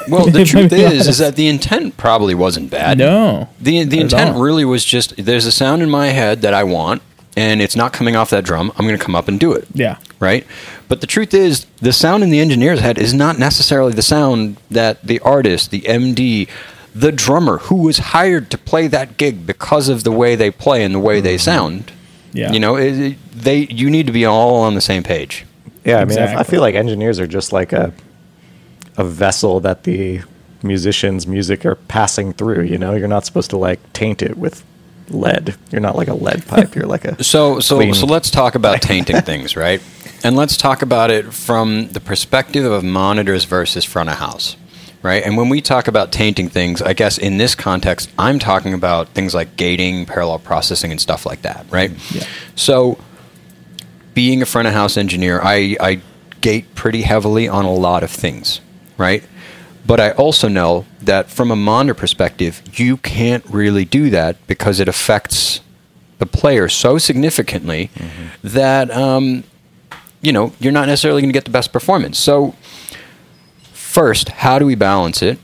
Well, the [laughs] truth is, is that the intent probably wasn't bad. No. the the intent all. really was just there's a sound in my head that I want, and it's not coming off that drum. I'm going to come up and do it. Yeah. Right. But the truth is, the sound in the engineer's head is not necessarily the sound that the artist, the MD, the drummer who was hired to play that gig because of the way they play and the way they sound. Mm-hmm. Yeah. You know, it, it- they you need to be all on the same page. Yeah, I mean, I- I feel like engineers are just like a a vessel that the musicians' music are passing through. You know, you're not supposed to like taint it with lead. You're not like a lead pipe. You're like a [laughs] So so so let's talk about tainting [laughs] things, right? And let's talk about it from the perspective of monitors versus front of house. Right? And when we talk about tainting things, I guess in this context, I'm talking about things like gating, parallel processing and stuff like that, right? Yeah. So being a front of house engineer, I, I gate pretty heavily on a lot of things, right? But I also know that from a monitor perspective, you can't really do that because it affects the player so significantly that um, you know you're not necessarily going to get the best performance. So first, how do we balance it?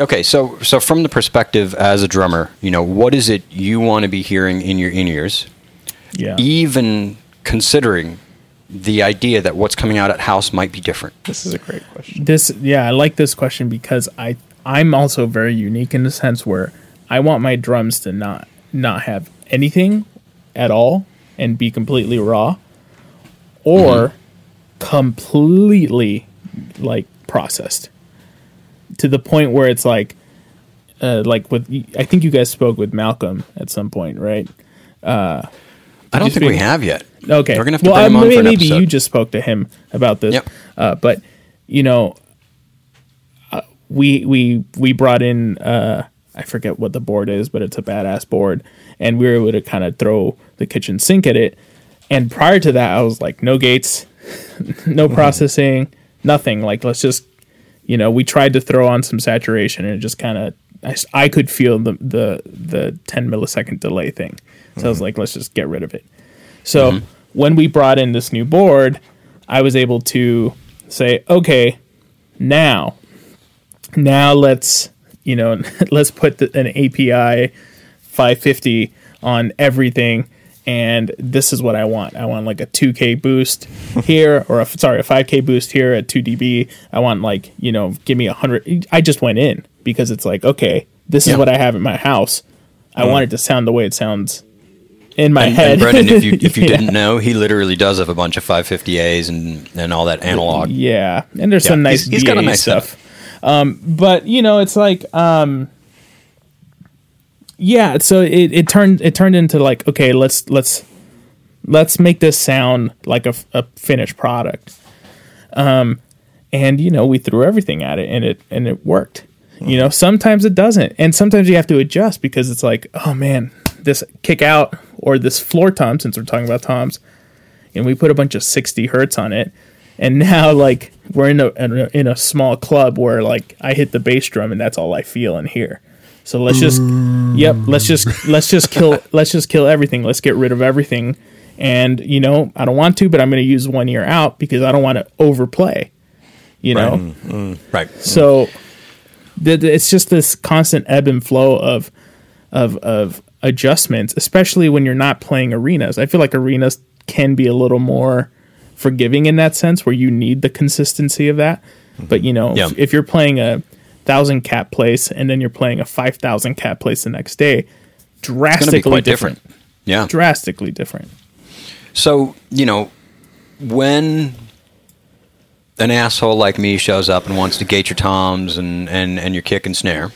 Okay, so so from the perspective as a drummer, you know, what is it you want to be hearing in your in ears? Yeah. even considering the idea that what's coming out at house might be different. This is a great question. this yeah i like this question because i i'm also very unique in the sense where i want my drums to not not have anything at all and be completely raw or completely like processed to the point where it's like uh, like with i think you guys spoke with malcolm at some point right I don't think we have yet. Okay. We're gonna have to well, bring him uh, on maybe, for an maybe episode. you just spoke to him about this. Yep. Uh, but you know, uh, we we we brought in uh, I forget what the board is, but it's a badass board, and we were able to kind of throw the kitchen sink at it. And prior to that, I was like, no gates, [laughs] no processing, nothing. Like, let's just, you know, we tried to throw on some saturation, and it just kind of—I could feel the the the ten millisecond delay thing. So I was mm-hmm. like, let's just get rid of it. So mm-hmm. when we brought in this new board, I was able to say, okay, now, now let's you know [laughs] let's put the, an API 550 on everything, and this is what I want. I want like a 2K boost [laughs] here, or a, sorry, a 5K boost here at 2 dB. I want like you know, give me a hundred. I just went in because it's like, okay, this is Yeah. what I have in my house. I mm-hmm. want it to sound the way it sounds in my And, head. and Brendan, if you [laughs] if you Yeah. didn't know, he literally does have a bunch of 550As and and all that analog. Yeah, and there's Yeah, some nice he's- he's got a nice stuff. Um, but you know, it's like, um, yeah. So it, it turned it turned into like, okay, let's let's let's make this sound like a finished product. Um, and you know, we threw everything at it, and it and it worked. You know, sometimes it doesn't, and sometimes you have to adjust because it's like, oh man, this kick out or this floor tom, since we're talking about toms, and we put a bunch of 60 hertz on it. And [laughs] now like we're in a, in a small club where like i hit the bass drum and that's all i feel and hear. So let's just yep let's just mm. let's just kill [laughs] let's just kill everything. Let's get rid of everything. And you know i don't want to but i'm going to use one ear out because i don't want to overplay you know? Right. Mm, mm, so th- th- it's just this constant ebb and flow of of of adjustments, especially when you're not playing arenas. I feel like arenas can be a little more forgiving in that sense, where you need the consistency of that. Mm-hmm. But you know, Yeah. if, if you're playing a thousand cat place and then you're playing a five thousand cat place the next day, drastically different. different. Yeah. Drastically different. So, you know, when an asshole like me shows up and wants to gate your toms and, and, and your kick and snare,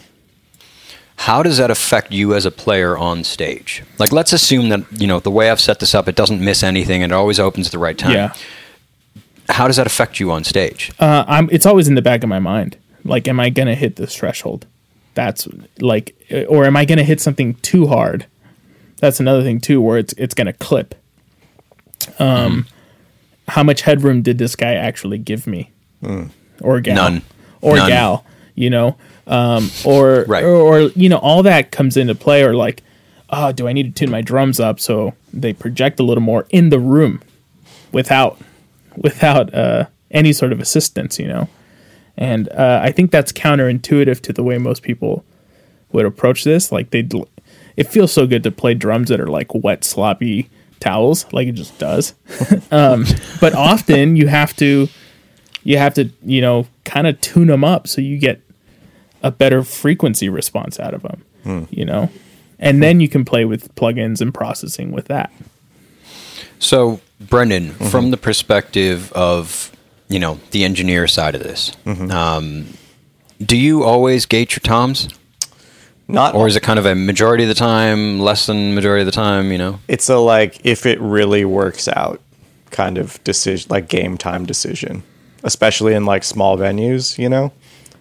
how does that affect you as a player on stage? Like, let's assume that, you know, the way I've set this up, it doesn't miss anything and it always opens at the right time. Yeah. How does that affect you on stage? uh, I'm it's always in the back of my mind. Like, am I gonna hit this threshold? That's like, or am I gonna hit something too hard? That's another thing too, where it's it's gonna clip. Um, how much headroom did this guy actually give me, or gal, None. or None. gal? You know, um, or, Right. or or you know, all that comes into play. Or like, oh, do I need to tune my drums up so they project a little more in the room, without without uh, any sort of assistance, you know. And uh, I think that's counterintuitive to the way most people would approach this. Like they, it feels so good to play drums that are like wet, sloppy towels, like it just does. [laughs] um, but often you have to, you have to, you know, kind of tune them up so you get a better frequency response out of them, hmm. you know, and then you can play with plugins and processing with that. So, Brendan, mm-hmm. from the perspective of you know the engineer side of this, mm-hmm. um, do you always gate your toms? not or is it kind of a majority of the time, less than majority of the time? You know, it's a like if it really works out kind of decision like game time decision especially in like small venues you know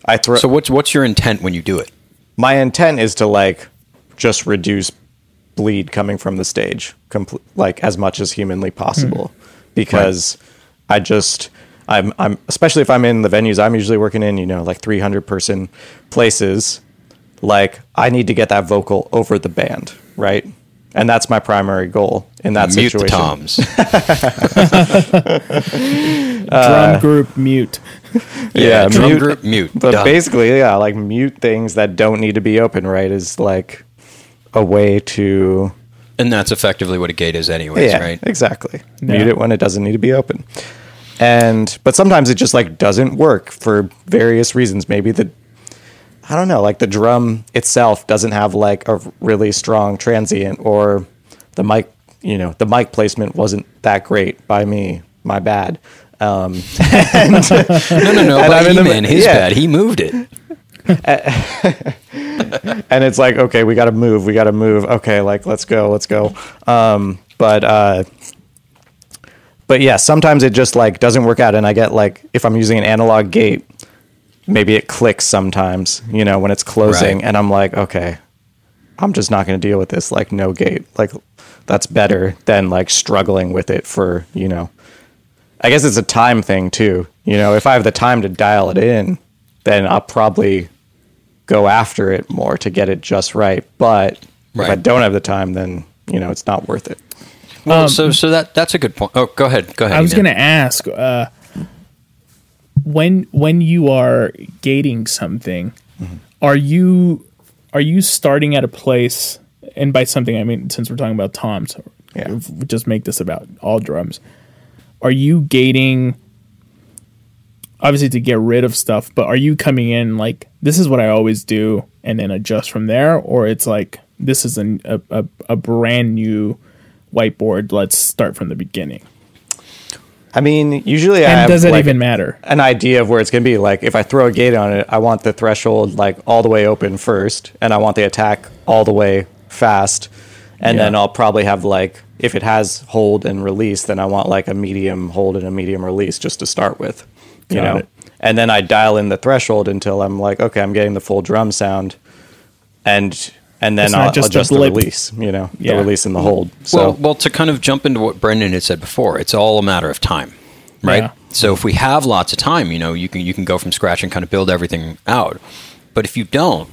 i throw so what's what's your intent when you do it? my intent is to like just reduce bleed coming from the stage compl- like as much as humanly possible hmm. because i just i'm i'm especially if i'm in the venues i'm usually working in you know like 300 person places like i need to get that vocal over the band right and that's my primary goal in that Mute situation the toms. [laughs] Drum uh, group mute. Yeah, drum mute- group mute. But Done. basically, yeah, like mute things that don't need to be open, right? Is like a way to and that's effectively what a gate is, anyways, yeah, right? exactly. Yeah. Mute it when it doesn't need to be open. And but sometimes it just like doesn't work for various reasons. Maybe the I don't know, like the drum itself doesn't have like a really strong transient or the mic, you know, the mic placement wasn't that great by me. My bad. Um, [laughs] No, no, no. And But I'm in the- man, his yeah. bad. He moved it. [laughs] and it's like okay we gotta move we gotta move okay like let's go let's go um but uh but yeah sometimes it just like doesn't work out and i get like if i'm using an analog gate maybe it clicks sometimes you know when it's closing Right. and i'm like okay i'm just not going to deal with this like no gate like that's better than like struggling with it for you know i guess it's a time thing too you know if i have the time to dial it in then i'll probably go after it more to get it just right but if i don't have the time then you know it's not worth it Well, so so that that's a good point. Oh, go ahead. Go ahead. I was going to ask uh, when when you are gating something, are you are you starting at a place? And by something, I mean since we're talking about toms, Yeah. just make this about all drums. Are you gating? Obviously, to get rid of stuff, but are you coming in like this is what I always do, and then adjust from there, or it's like this is an, a, a a brand new whiteboard. Let's start from the beginning. i mean usually i And have does it like, even matter? an idea of where it's going to be like if i throw a gate on it i want the threshold like all the way open first and i want the attack all the way fast and Yeah. then i'll probably have like if it has hold and release then i want like a medium hold and a medium release just to start with you Got know it. and then i dial in the threshold until i'm like okay i'm getting the full drum sound and and then I'll just adjust the blip. release, you know, Yeah. the release and the hold. So well, well, to kind of jump into what Brendan had said before, it's all a matter of time, right? Yeah. So if we have lots of time, you know, you can you can go from scratch and kind of build everything out. But if you don't,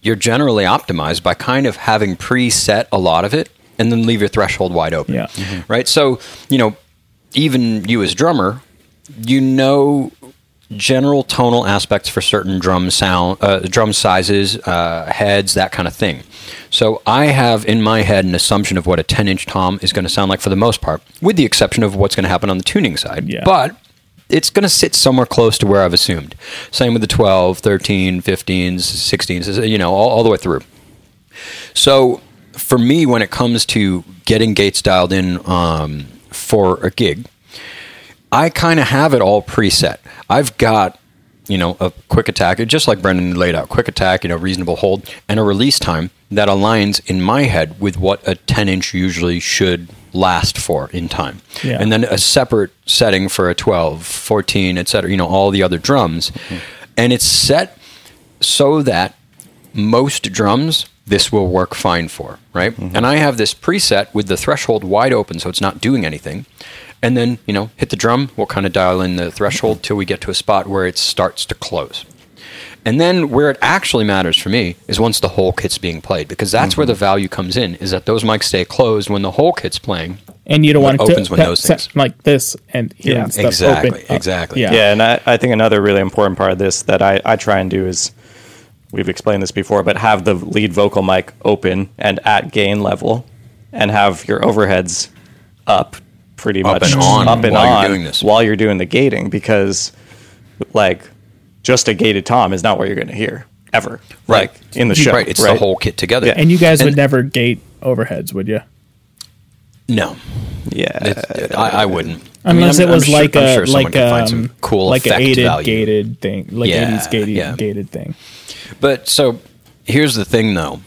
you're generally optimized by kind of having preset a lot of it and then leave your threshold wide open. Yeah. Right? So, you know, even you as drummer, you know general tonal aspects for certain drum sound, uh, drum sizes, uh, heads, that kind of thing. So I have in my head an assumption of what a 10 inch tom is going to sound like for the most part, with the exception of what's going to happen on the tuning side. Yeah. But it's going to sit somewhere close to where I've assumed. Same with the 12, 13, 15s, 16s, you know, all, all the way through. So for me, when it comes to getting gates dialed in um, for a gig, I kind of have it all preset. I've got, you know, a quick attack, just like Brendan laid out, quick attack, you know, reasonable hold, and a release time that aligns in my head with what a 10 inch usually should last for in time. Yeah. And then a separate setting for a 12, 14, et cetera, you know, all the other drums. And it's set so that most drums this will work fine for, right? Mm-hmm. And I have this preset with the threshold wide open so it's not doing anything. And then, you know, hit the drum, we'll kind of dial in the threshold till we get to a spot where it starts to close. And then where it actually matters for me is once the whole kit's being played because that's where mm-hmm. the value comes in is that those mics stay closed when the whole kit's playing. And you don't want it opens to when those sound things- like this and Yeah, stuff exactly, open up. exactly. Yeah. Yeah, and I, I think another really important part of this that I, I try and do is we've explained this before, but have the lead vocal mic open and at gain level and have your overheads up pretty Up much and on up and while you're on doing this. while you're doing the gating because like just a gated tom is not what you're going to hear ever like in the show Right, it's the whole kit together. Yeah. And you guys would never gate overheads, would you? No. yeah It- I, I wouldn't. I Unless mean, I'm- it was I'm like I'm a sure like can find um, cool like a effect aided value. gated thing, like Yeah, 80s gated yeah. gated thing. But so here's the thing though.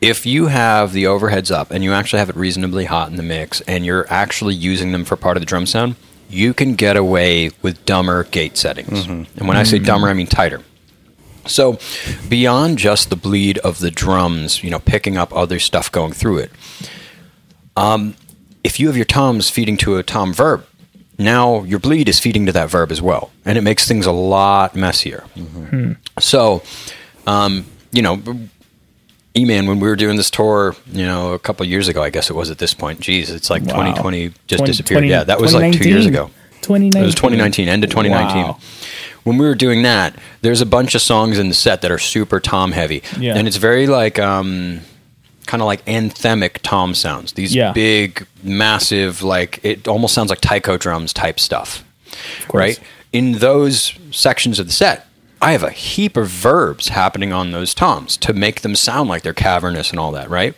If you have the overheads up and you actually have it reasonably hot in the mix and you're actually using them for part of the drum sound, you can get away with dumber gate settings. Mm-hmm. And when I say dumber, I mean tighter. So, beyond just the bleed of the drums, you know, picking up other stuff going through it, um, if you have your toms feeding to a tom verb, now your bleed is feeding to that verb as well, and it makes things a lot messier. Mm-hmm. Hmm. So, um, you know, E-Man, when we were doing this tour, you know, a couple years ago, I guess it was at this point. Geez, it's like Wow. 2020 just 20 disappeared. 20 yeah, that was like two years ago. 2019. It was 2019, end of 2019. Wow. When we were doing that, there's a bunch of songs in the set that are super tom heavy, Yeah. and it's very like um, kind of like anthemic tom sounds. These Yeah. big, massive, like it almost sounds like taiko drums type stuff, right? In those sections of the set, I have a heap of verbs happening on those toms to make them sound like they're cavernous and all that, right?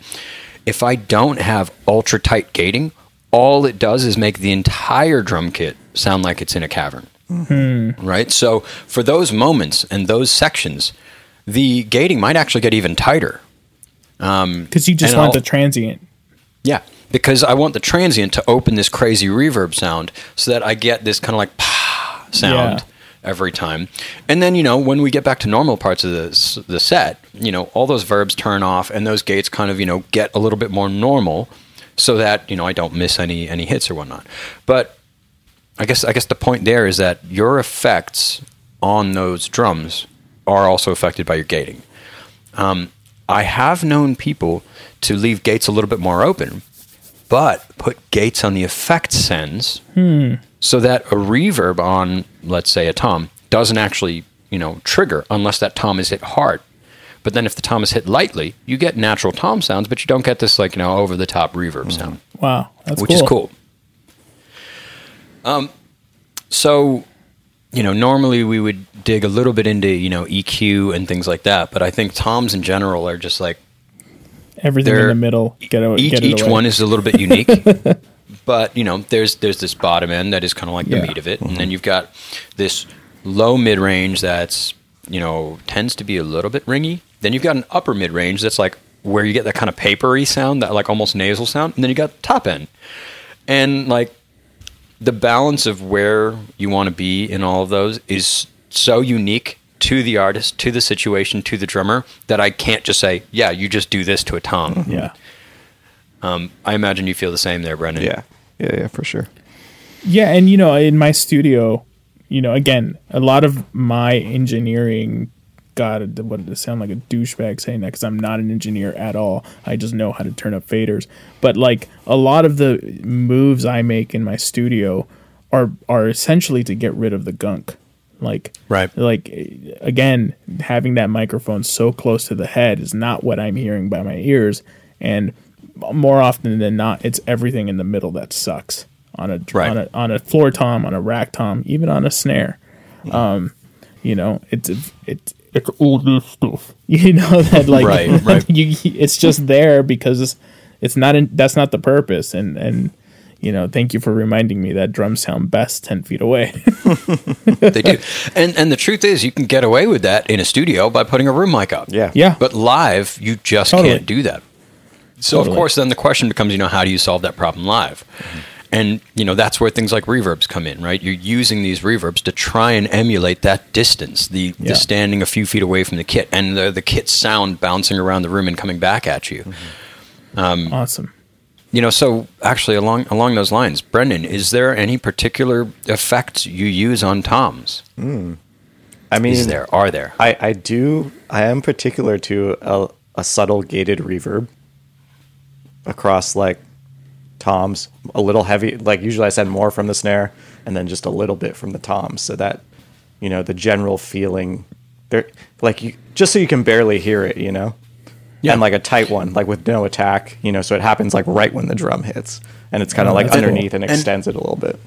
If I don't have ultra tight gating, all it does is make the entire drum kit sound like it's in a cavern. Mm-hmm. Right? So for those moments and those sections, the gating might actually get even tighter. Um, because you just want I'll- the transient. Yeah, because I want the transient to open this crazy reverb sound so that I get this kind of like pa sound Yeah. Every time. And then, you know, when we get back to normal parts of the, the set, you know, all those verbs turn off and those gates kind of, you know, get a little bit more normal so that, you know, I don't miss any any hits or whatnot. But I guess I guess the point there is that your effects on those drums are also affected by your gating. Um, I have known people to leave gates a little bit more open, but put gates on the effect sends so that a reverb on, let's say, a tom doesn't actually, you know, trigger unless that tom is hit hard. But then if the tom is hit lightly, you get natural tom sounds, but you don't get this like you know over the top reverb sound. Wow, that's which is cool. Um, so, you know, normally we would dig a little bit into you know EQ and things like that, but I think toms in general are just like Everything in the middle. Get, each get each one is a little bit unique. [laughs] but you know, there's there's this bottom end that is kind of like the Yeah. meat of it, and mm-hmm. then you've got this low mid range that's you know tends to be a little bit ringy. Then you've got an upper mid range that's like where you get that kind of papery sound, that like almost nasal sound, and then you got top end, and like the balance of where you want to be in all of those is so unique to the artist, to the situation, to the drummer that I can't just say, yeah, you just do this to a tom. Mm-hmm. Yeah. Um, I imagine you feel the same there, Brendan. Yeah, yeah, yeah, for sure. Yeah, and you know, in my studio, you know, again, a lot of my engineering. God, what did it sound like a douchebag saying that? Because I'm not an engineer at all. I just know how to turn up faders. But like a lot of the moves I make in my studio are are essentially to get rid of the gunk. Like Right. Like again, having that microphone so close to the head is not what I'm hearing by my ears, and more often than not, it's everything in the middle that sucks on a Right. on a on a floor tom, on a rack tom, even on a snare. Um, you know, it's it's it's all this stuff. [laughs] You know that like Right, right. [laughs] you, it's just there because it's, it's not in, that's not the purpose. And and you know, thank you for reminding me that drums sound best ten feet away. [laughs] they do. And and the truth is, you can get away with that in a studio by putting a room mic up. Yeah. yeah, But live, you just Totally. can't do that. So Totally. of course, then the question becomes, you know, how do you solve that problem live? Mm-hmm. And you know that's where things like reverbs come in, right? You're using these reverbs to try and emulate that distance, the, Yeah. the standing a few feet away from the kit, and the the kit sound bouncing around the room and coming back at you. Mm-hmm. Um, awesome. You know, so actually along along those lines, Brendan, is there any particular effects you use on toms? Hmm. I mean, Is there? Are there? I, I do. I am particular to a, a subtle gated reverb across like toms, a little heavy. Like usually, I send more from the snare, and then just a little bit from the toms, so that you know the general feeling. There, like you, just so you can barely hear it, you know. Yeah. And like a tight one, like with no attack, you know, so it happens like right when the drum hits, and it's kind of Oh, like that's cool. underneath and And- extends it a little bit.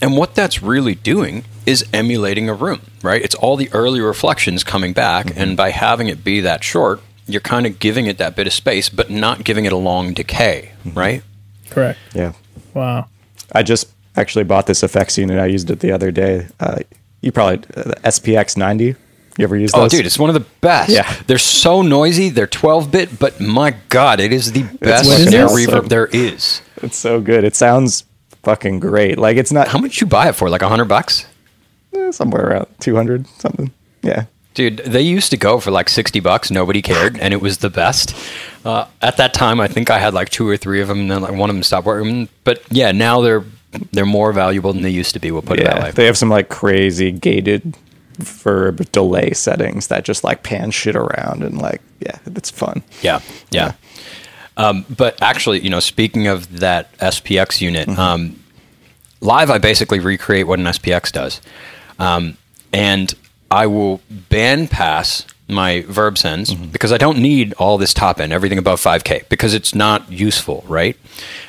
And what that's really doing is emulating a room, right? It's all the early reflections coming back, Mm-hmm. and by having it be that short, you're kind of giving it that bit of space, but not giving it a long decay, Mm-hmm. right? Correct. Yeah. Wow. I just actually bought this effects unit. I used it the other day. Uh, you probably uh, the SPX 90. You ever use Oh, dude, it's one of the best. Yeah. They're so noisy. They're 12 bit, but my God, it is the best is reverb there is. It's so good. It sounds fucking great. Like it's not How much you buy it for? Like a hundred bucks? eh, somewhere around 200 something. Yeah. Dude, they used to go for like 60 bucks. Nobody cared, and it was the best. Uh, at that time, I think I had like two or three of them, and then like one of them stopped working. But yeah, now they're they're more valuable than they used to be. We'll put it that way. They have some like crazy gated verb delay settings that just like pan shit around and like yeah, it's fun. Yeah, yeah. Um, but actually, you know, speaking of that SPX unit, um, live I basically recreate what an SPX does, um, and I will band pass my verb sends because I don't need all this top end, everything above 5K, because it's not useful, right?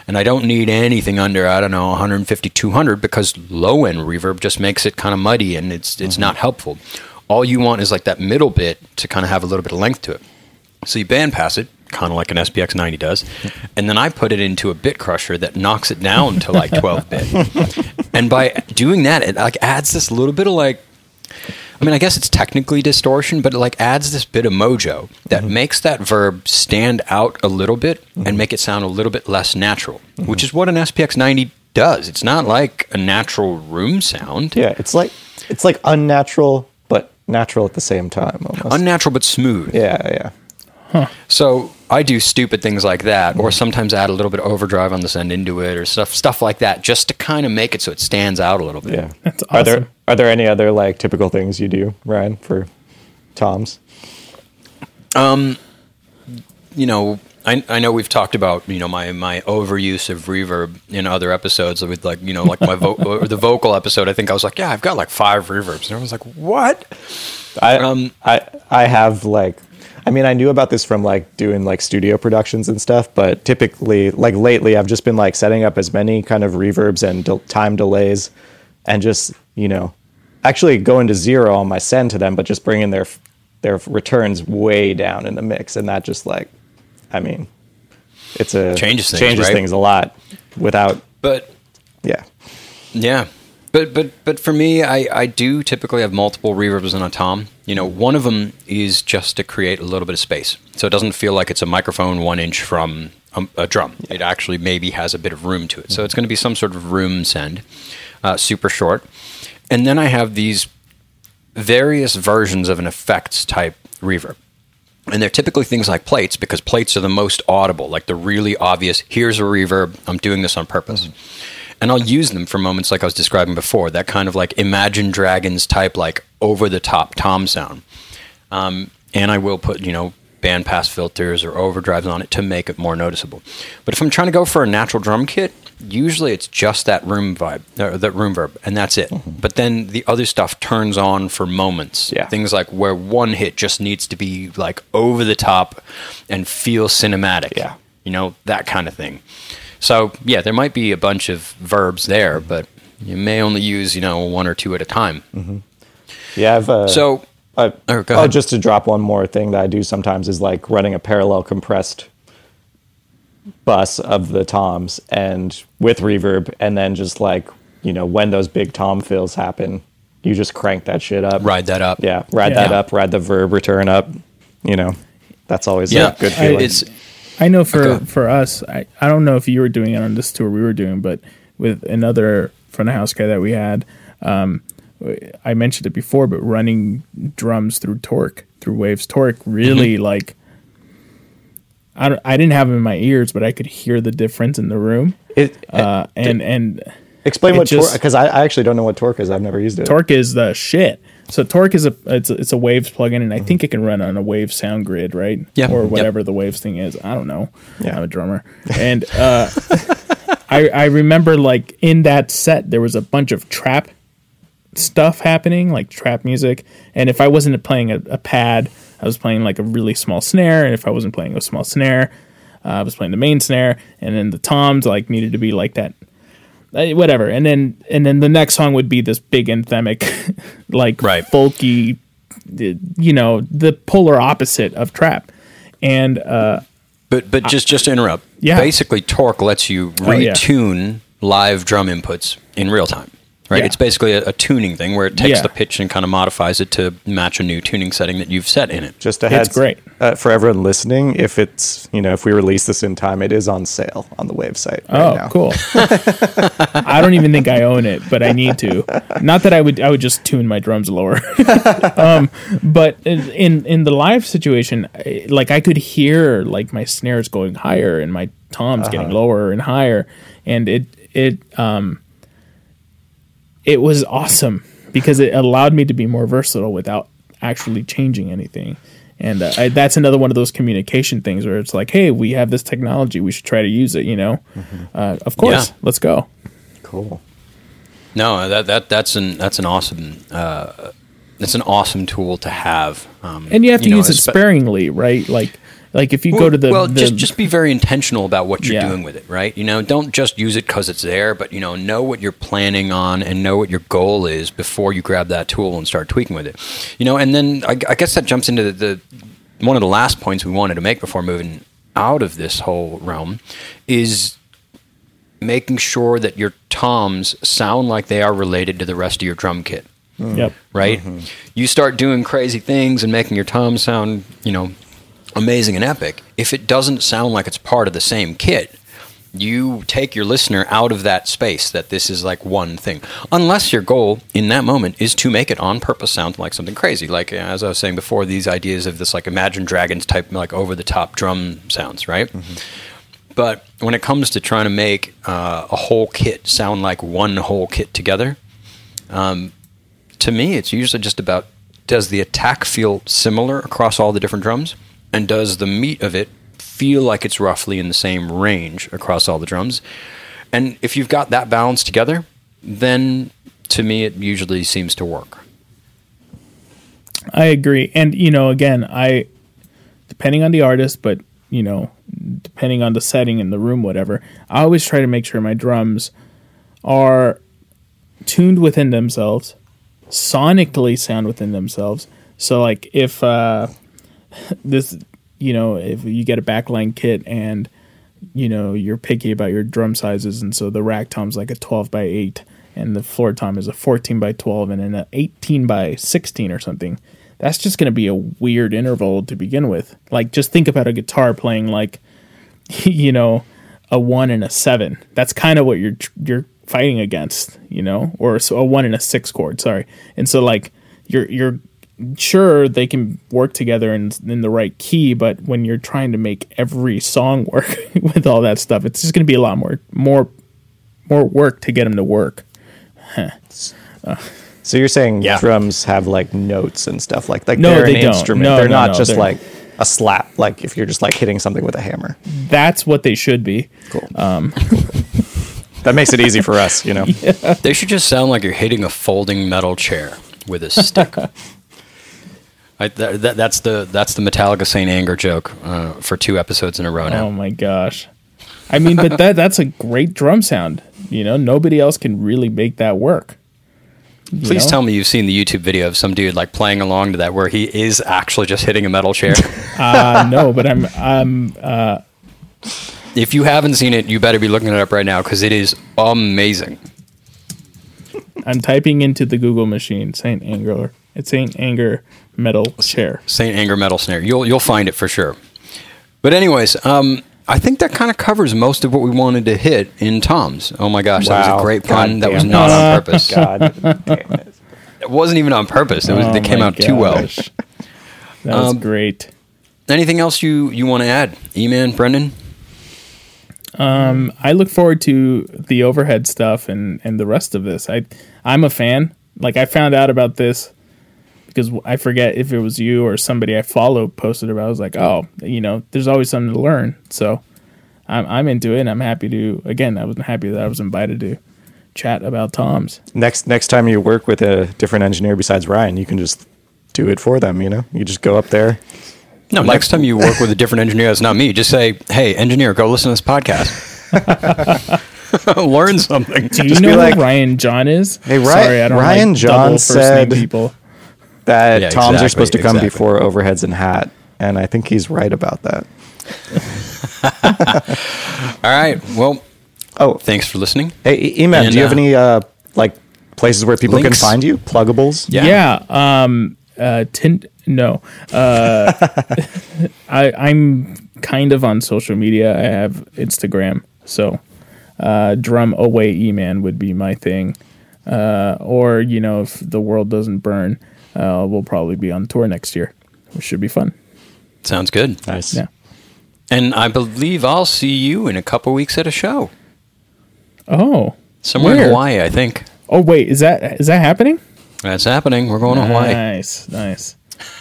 And I don't need anything under I don't know 150, 200 because low end reverb just makes it kind of muddy and it's it's not mm-hmm. helpful. All you want is like that middle bit to kind of have a little bit of length to it. So you band pass it, kind of like an SPX 90 does, [laughs] and then I put it into a bit crusher that knocks it down to like 12 bit. [laughs] and by doing that, it like adds this little bit of like, I mean, I guess it's technically distortion, but it like adds this bit of mojo that mm-hmm. makes that verb stand out a little bit and mm-hmm. make it sound a little bit less natural, mm-hmm. which is what an SPX 90 does. It's not like a natural room sound. Yeah, it's like it's like unnatural but natural at the same time almost. Unnatural but smooth. yeah, yeah. So I do stupid things like that, or sometimes add a little bit of overdrive on the send into it, or stuff stuff like that, just to kind of make it so it stands out a little bit. Yeah. That's Are there are there any other like typical things you do, Ryan, for toms? Um, You know, I, I know we've talked about you know my my overuse of reverb in other episodes with like you know like my vo- [laughs] the vocal episode. I think I was like, yeah, I've got like five reverbs, and everyone's like, what? I Um, I I have like I mean I knew about this from like doing like studio productions and stuff, but typically like lately I've just been like setting up as many kind of reverbs and del- time delays and just, you know, actually going to zero on my send to them but just bringing their their returns way down in the mix and that just like I mean it's a Changes things, changes right? things a lot without But yeah. Yeah. But but but for me, I, I do typically have multiple reverbs in a tom. You know, one of them is just to create a little bit of space, so it doesn't feel like it's a microphone one inch from a, a drum. It actually maybe has a bit of room to it, so it's going to be some sort of room send, uh, super short. And then I have these various versions of an effects type reverb. And they're typically things like plates because plates are the most audible, like the really obvious, here's a reverb, I'm doing this on purpose. And I'll use them for moments like I was describing before, that kind of like Imagine Dragons type, like over the top tom sound. Um, and I will put, you know, bandpass filters or overdrives on it to make it more noticeable. But if I'm trying to go for a natural drum kit, usually it's just that room vibe, that room verb, and that's it. Mm-hmm. But then the other stuff turns on for moments. Yeah. Things like where one hit just needs to be like over the top and feel cinematic. Yeah. You know, that kind of thing. So, yeah, there might be a bunch of verbs there, mm-hmm. but you may only use, you know, one or two at a time. Mm-hmm. Yeah, I've uh, So, Uh, Oh, go oh, just to drop one more thing that I do sometimes is like running a parallel compressed bus of the toms and with reverb, and then just like you know when those big tom fills happen, you just crank that shit up. ride that up. Yeah, ride Yeah. that up, ride the verb return up. You know, that's always Yeah. a good I- feeling. It's, I know for Okay. for us, I, I don't know if you were doing it on this tour we were doing, but with another front of house guy that we had, um, I mentioned it before, but running drums through Torque through Waves Torque really Mm-hmm. like. I, don't, I didn't have them in my ears, but I could hear the difference in the room. It- Uh, and and Explain it what torque because I, I actually don't know what torque is. I've never used it. Torque is the shit. So Torque is a it's a, it's a Waves plugin, Mm-hmm. and I think it can run on a Waves SoundGrid, right? Yeah. Or Yep. whatever the Waves thing is. I don't know. Yeah. I'm a drummer, [laughs] and uh, I I remember like in that set there was a bunch of trap stuff happening, like trap music. And if I wasn't playing a, a pad, I was playing like a really small snare. And if I wasn't playing a small snare, uh, I was playing the main snare. And then the toms like needed to be like that, uh, whatever. And then and then the next song would be this big anthemic, [laughs] like Right. folky, uh, you know, the polar opposite of trap. And uh, But but just just to interrupt. Yeah. Basically, Torque lets you Oh, yeah. retune live drum inputs in real time. Right? Yeah. It's basically a, a tuning thing where it takes Yeah. the pitch and kind of modifies it to match a new tuning setting that you've set in it. Just a It's great. Uh, for everyone listening. If it's you know if we release this in time, it is on sale on the Wave site. Right Oh, now. cool. [laughs] I don't even think I own it, but I need to. Not that I would. I would just tune my drums lower. [laughs] um, but in in the live situation, like I could hear like my snares going higher and my toms Uh-huh. getting lower and higher, and it it um it was awesome because it allowed me to be more versatile without actually changing anything. And uh, I, that's another one of those communication things where it's like, hey, we have this technology, we should try to use it. You know, uh, of course, Yeah. let's go. Cool. No, that that that's an that's an awesome uh, that's an awesome tool to have. Um, And you have to know, use it espe- sparingly, right? Like, like if you go to the well, the- just just be very intentional about what you're Yeah. doing with it, right? You know, don't just use it because it's there, but you know, know what you're planning on and know what your goal is before you grab that tool and start tweaking with it. You know, and then I, I guess that jumps into the, the one of the last points we wanted to make before moving out of this whole realm is making sure that your toms sound like they are related to the rest of your drum kit yep. right? Mm-hmm. You start doing crazy things and making your toms sound, you know, amazing and epic. If it doesn't sound like it's part of the same kit, you take your listener out of that space that this is like one thing. Unless your goal in that moment is to make it on purpose sound like something crazy. Like as I was saying before, these ideas of this like Imagine Dragons type like over the top drum sounds, right? But when it comes to trying to make uh, a whole kit sound like one whole kit together, um, to me, it's usually just about does the attack feel similar across all the different drums? And does the meat of it feel like it's roughly in the same range across all the drums? And if you've got that balance together, then to me, it usually seems to work. I agree. And you know, again, I depending on the artist, but you know, depending on the setting in the room, whatever, I always try to make sure my drums are tuned within themselves, sonically sound within themselves. So like if uh this you know, if you get a backline kit and you know, you're picky about your drum sizes and so the rack tom's like a 12 by 8 and the floor tom is a 14 by 12 and an 18 by 16 or something. That's just going to be a weird interval to begin with. Like just think about a guitar playing like [laughs] you know, a 1 and a 7. That's kind of what you're you're fighting against, you know, or so a 1 and a 6 chord, sorry. And so like you're you're sure they can work together in in the right key, but when you're trying to make every song [laughs] work with all that stuff, it's just going to be a lot more more more work to get them to work. So you're saying Yeah. drums have like notes and stuff like like No, they're an don't. instrument. No, they're no, not no, just they're- like a slap. Like if you're just like hitting something with a hammer. That's what they should be. Cool. Um, [laughs] that makes it easy for us, you know. [laughs] They should just sound like you're hitting a folding metal chair with a stick. I, that, that, that's the that's the Metallica Saint Anger joke uh, for two episodes in a row now. Oh my gosh. I mean, but that that's a great drum sound. You know, nobody else can really make that work. You Please know? tell me you've seen the YouTube video of some dude like playing along to that where he is actually just hitting a metal chair. [laughs] Uh, no, but I'm I'm if you haven't seen it, you better be looking it up right now because it is amazing. I'm typing into the Google machine Saint Anger. It's Saint Anger metal snare. Saint Anger metal snare. You'll you'll find it for sure. But anyways, um, I think that kind of covers most of what we wanted to hit in Tom's. Oh my gosh, that was a great pun. God that was not on [laughs] purpose. God damn [laughs] it. It wasn't even on purpose. It was. Oh they came my out too well. That was Um, great. Anything else you you want to add, E-Man, Brendan? I look forward to the overhead stuff and and the rest of this. I I'm a fan. Like I found out about this because I forget if it was you or somebody I follow posted about. it. I was like, oh, you know, there's always something to learn. So I'm I'm into it. and I'm happy to. Again, I was happy that I was invited to chat about Tom's. Next next time you work with a different engineer besides Ryan, you can just do it for them, you know? You just go up there. No. next time you work with a different engineer, that's not me. Just say, "Hey, engineer, go listen to this podcast. [laughs] Learn something." Do you Just be know like, who Ryan John is? Hey, Ryan. Sorry, I don't Ryan like John double first name said- people. That Yeah, toms exactly, are supposed to come exactly. before overheads and hat, and I think he's right about that. [laughs] All right. Well, Oh, thanks for listening. hey, E-Man, And, do you have uh, any uh, like places where people Links. can find you, pluggables. Yeah. Yeah. Um. Uh. Tin- no. Uh. [laughs] I I'm kind of on social media. I have Instagram. So, uh, drum away e man would be my thing. Uh. Or you know, if the world doesn't burn, uh, we'll probably be on tour next year, which should be fun. Sounds good. Nice. Yeah. And I believe I'll see you in a couple weeks at a show Oh. somewhere in Hawaii. I think Oh wait, is that is that happening? that's happening. We're going to Hawaii. Nice, nice.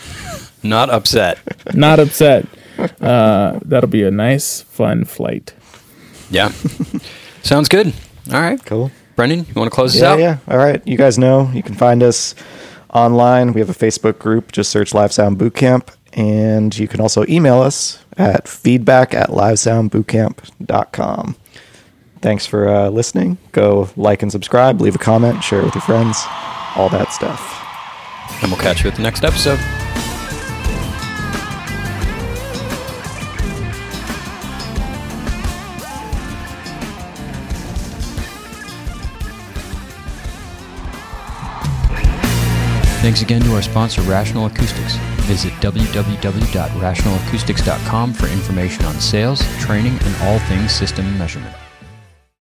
[laughs] Not upset. [laughs] Not upset. Uh, that'll be a nice, fun flight. Yeah. Sounds good. All right. Cool. Brendan, you want to close this Yeah, out? yeah. All right. You guys know you can find us online. We have a Facebook group. Just search Live Sound Bootcamp. And you can also email us at feedback at livesoundbootcamp.com. Thanks for uh, listening. Go like and subscribe, leave a comment, share it with your friends, all that stuff. And we'll catch you at the next episode. Thanks again to our sponsor, Rational Acoustics. Visit www.rationalacoustics.com for information on sales, training, and all things system measurement.